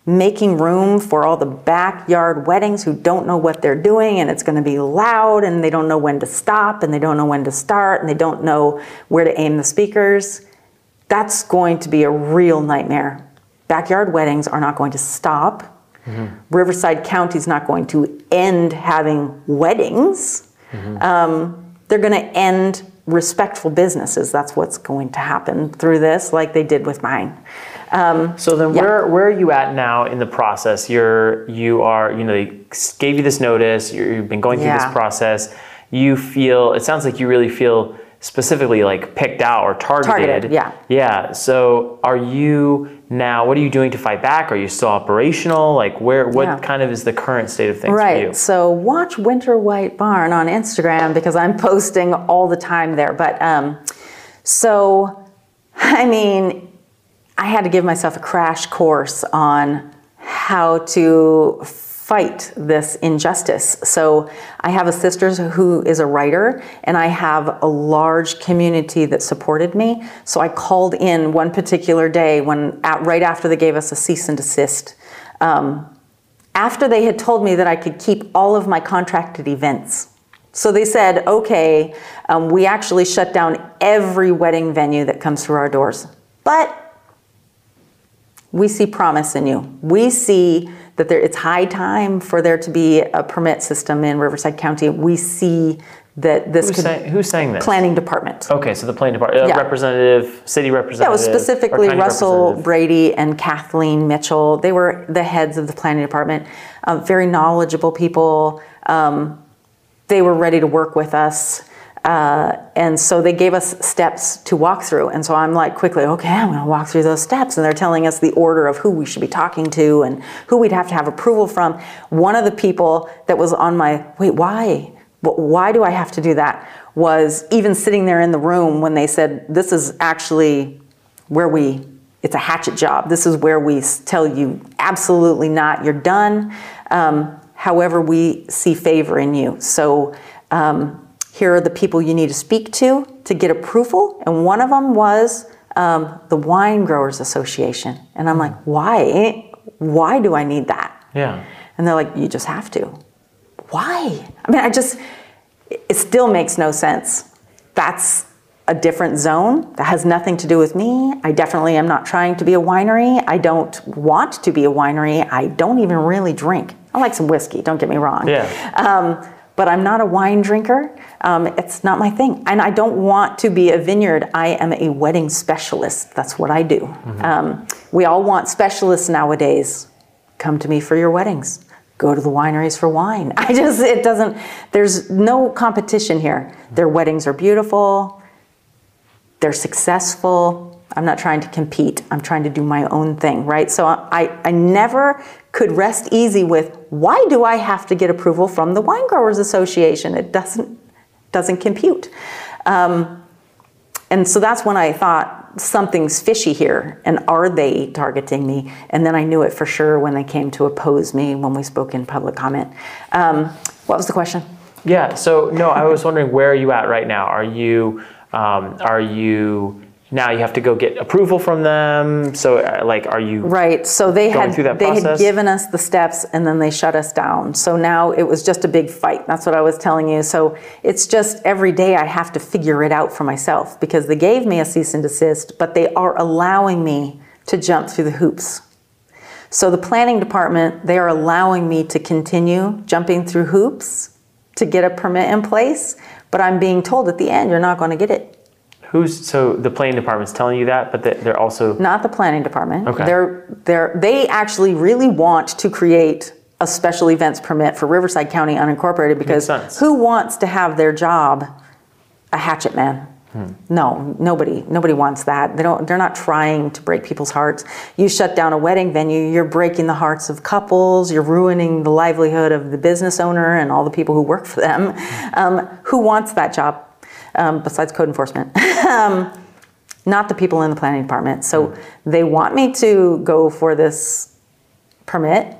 making room for all the backyard weddings who don't know what they're doing and it's going to be loud and they don't know when to stop and they don't know when to start and they don't know where to aim the speakers. That's going to be a real nightmare. Backyard weddings are not going to stop. Riverside County is not going to end having weddings. Um, they're going to end respectful businesses. That's what's going to happen through this, like they did with mine. Um, So then, Yeah. where where are you at now in the process? You're you are you know they gave you this notice. You're, you've been going through Yeah. this process. You feel it sounds like you really feel specifically like picked out or targeted. Targeted, yeah. Yeah. So are you now? What are you doing to fight back? Are you still operational? Like where? What Yeah. kind of is the current state of things for Right. you? So watch Winter White Barn on Instagram because I'm posting all the time there. But um, so, I mean, I had to give myself a crash course on how to fight this injustice. So I have a sister who is a writer, and I have a large community that supported me. So I called in one particular day when, at, right after they gave us a cease and desist. Um, after they had told me that I could keep all of my contracted events. So they said, okay, um, we actually shut down every wedding venue that comes through our doors. But we see promise in you. We see that there, it's high time for there to be a permit system in Riverside County. We see that this Who's could saying, who's saying this? planning department. Okay, so the planning department, uh, Yeah. representative, city representative. Yeah, it was specifically Russell. Brady and Kathleen Mitchell. They were the heads of the planning department, uh, very knowledgeable people. Um, they were ready to work with us. Uh, and so they gave us steps to walk through. And so I'm like, quickly, okay, I'm going to walk through those steps. And they're telling us the order of who we should be talking to and who we'd have to have approval from. One of the people that was on my, wait, why? Wh- Why do I have to do that? Was even sitting there in the room when they said, this is actually where we it's a hatchet job this is where we tell you absolutely not you're done um, however we see favor in you so um, here are the people you need to speak to to get approval. And one of them was um, the wine growers association. And i'm like why? Why do i need that? Yeah. and they're like you just have to. Why? I mean i just it still makes no sense. That's a different zone. That has nothing to do with me. I definitely am not trying to be a winery. I don't want to be a winery. I don't even really drink. I like some whiskey don't get me wrong. Yeah. um, but i'm not a wine drinker um, it's not my thing. And i don't want to be a vineyard. I am a wedding specialist. That's what i do. Um, we all want specialists nowadays. Come to me for your weddings. Go to the wineries for wine. I just it doesn't there's no competition here. Their weddings are beautiful. They're successful. I'm not trying to compete. I'm trying to do my own thing right? So i, I never could rest easy with why do i have to get approval from the wine growers association? It doesn't doesn't compute um, and so that's when i thought something's fishy here and are they targeting me and then i knew it for sure when they came to oppose me when we spoke in public comment um, what was the question Yeah. So no, I was wondering where are you at right now? Are you um, are you now you have to go get approval from them? So uh, like, are you Right. So they had they had given us the steps and then they shut us down. So now it was just a big fight. That's what I was telling you. So it's just every day I have to figure it out for myself because they gave me a cease and desist, but they are allowing me to jump through the hoops. So the planning department, they are allowing me to continue jumping through hoops to get a permit in place, but I'm being told at the end you're not going to get it. Who's so the planning department's telling you that, but they- they're also Not the planning department. Okay. They're, they're, they actually really want to create a special events permit for Riverside County unincorporated because who wants to have their job a hatchet man? No, nobody, nobody wants that. They don't, they're not trying to break people's hearts. You shut down a wedding venue, you're breaking the hearts of couples, you're ruining the livelihood of the business owner and all the people who work for them. Um, who wants that job um, besides code enforcement? um, not the people in the planning department. So they want me to go for this permit,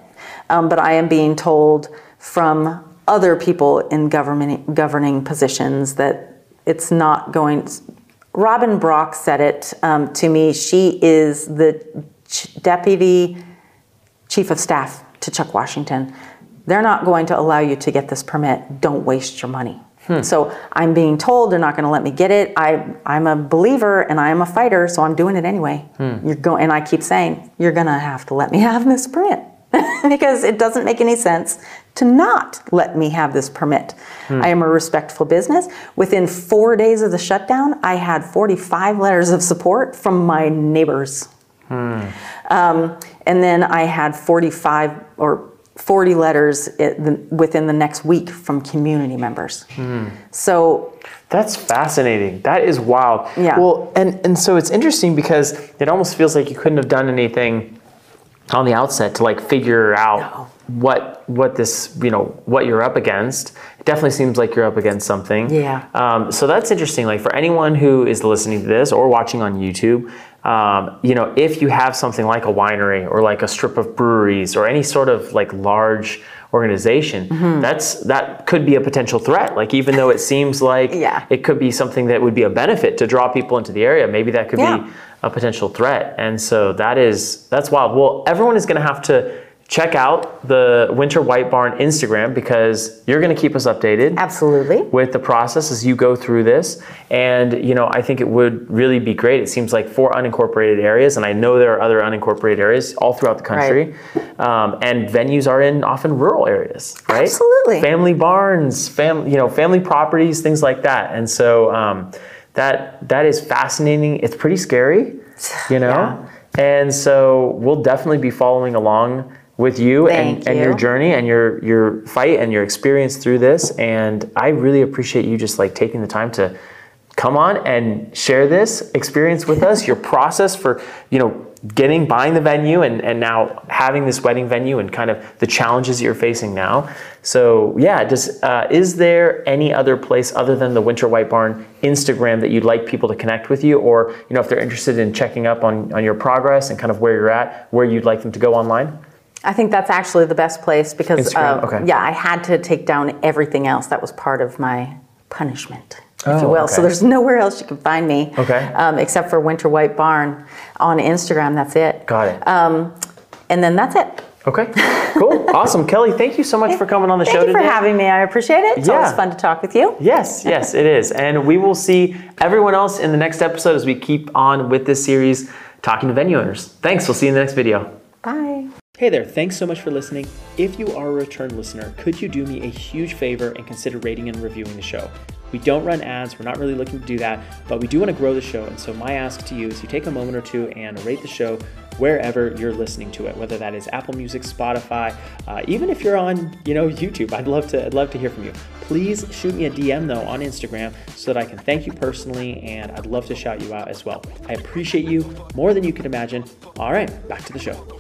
um, but I am being told from other people in government governing positions that it's not going. Robin Brock said it um, to me. She is the ch- deputy chief of staff to Chuck Washington. They're not going to allow you to get this permit. Don't waste your money. Hmm. So I'm being told they're not going to let me get it. I, I'm a believer and I am a fighter, so I'm doing it anyway. Hmm. You're going, and I keep saying you're going to have to let me have this permit because it doesn't make any sense to not let me have this permit. Hmm. I am a respectful business. Within four days of the shutdown, I had 45 letters of support from my neighbors. Um, and then I had 45 or 40 letters within the next week from community members. Hmm. So, That's fascinating. That is wild. Yeah. Well, and and so it's interesting because it almost feels like you couldn't have done anything on the outset to like figure out No. What what this you know what you're up against. It definitely seems like you're up against something. Yeah. Um, so that's interesting. Like for anyone who is listening to this or watching on YouTube, um, you know, if you have something like a winery or like a strip of breweries or any sort of like large organization, Mm-hmm. that's that could be a potential threat. Like even though it seems like Yeah. it could be something that would be a benefit to draw people into the area, maybe that could Yeah. be a potential threat. And so that is that's wild. Well, everyone is going to have to check out the Winter White Barn Instagram because you're going to keep us updated Absolutely. with the process as you go through this. And you know, I think it would really be great. It seems like four unincorporated areas, and I know there are other unincorporated areas all throughout the country. Um, and venues are in often rural areas, right? Absolutely. Family barns, fam, you know, family properties, things like that. And so um, that that is fascinating. It's pretty scary, you know. And so we'll definitely be following along with you and, Thank and your you. journey and your your fight and your experience through this. And I really appreciate you just like taking the time to come on and share this experience with us, your process for, you know, getting buying the venue and, and now having this wedding venue and kind of the challenges you're facing now. So yeah, does uh, is there any other place other than the Winter White Barn Instagram that you'd like people to connect with you, or you know if they're interested in checking up on on your progress and kind of where you're at, where you'd like them to go online? I think that's actually the best place because, uh, okay. yeah, I had to take down everything else that was part of my punishment, if Oh, you will. okay. So there's nowhere else you can find me, Okay. um, except for Winter White Barn on Instagram. That's it. Got it. Um, and then that's it. okay, cool, awesome, Kelly. Thank you so much for coming on the show. Thank you for today. having me. I appreciate it. It's always fun to talk with you. Yes, yes, it is. And we will see everyone else in the next episode as we keep on with this series, talking to venue owners. Thanks. We'll see you in the next video. Hey there, thanks so much for listening. If you are a return listener, could you do me a huge favor and consider rating and reviewing the show? We don't run ads, we're not really looking to do that, but we do want to grow the show. And so, my ask to you is you take a moment or two and rate the show wherever you're listening to it, whether that is Apple Music, Spotify, uh, even if you're on, you know, YouTube. I'd love to, I'd love to hear from you. Please shoot me a DM though on Instagram so that I can thank you personally, and I'd love to shout you out as well. I appreciate you more than you can imagine. All right, back to the show.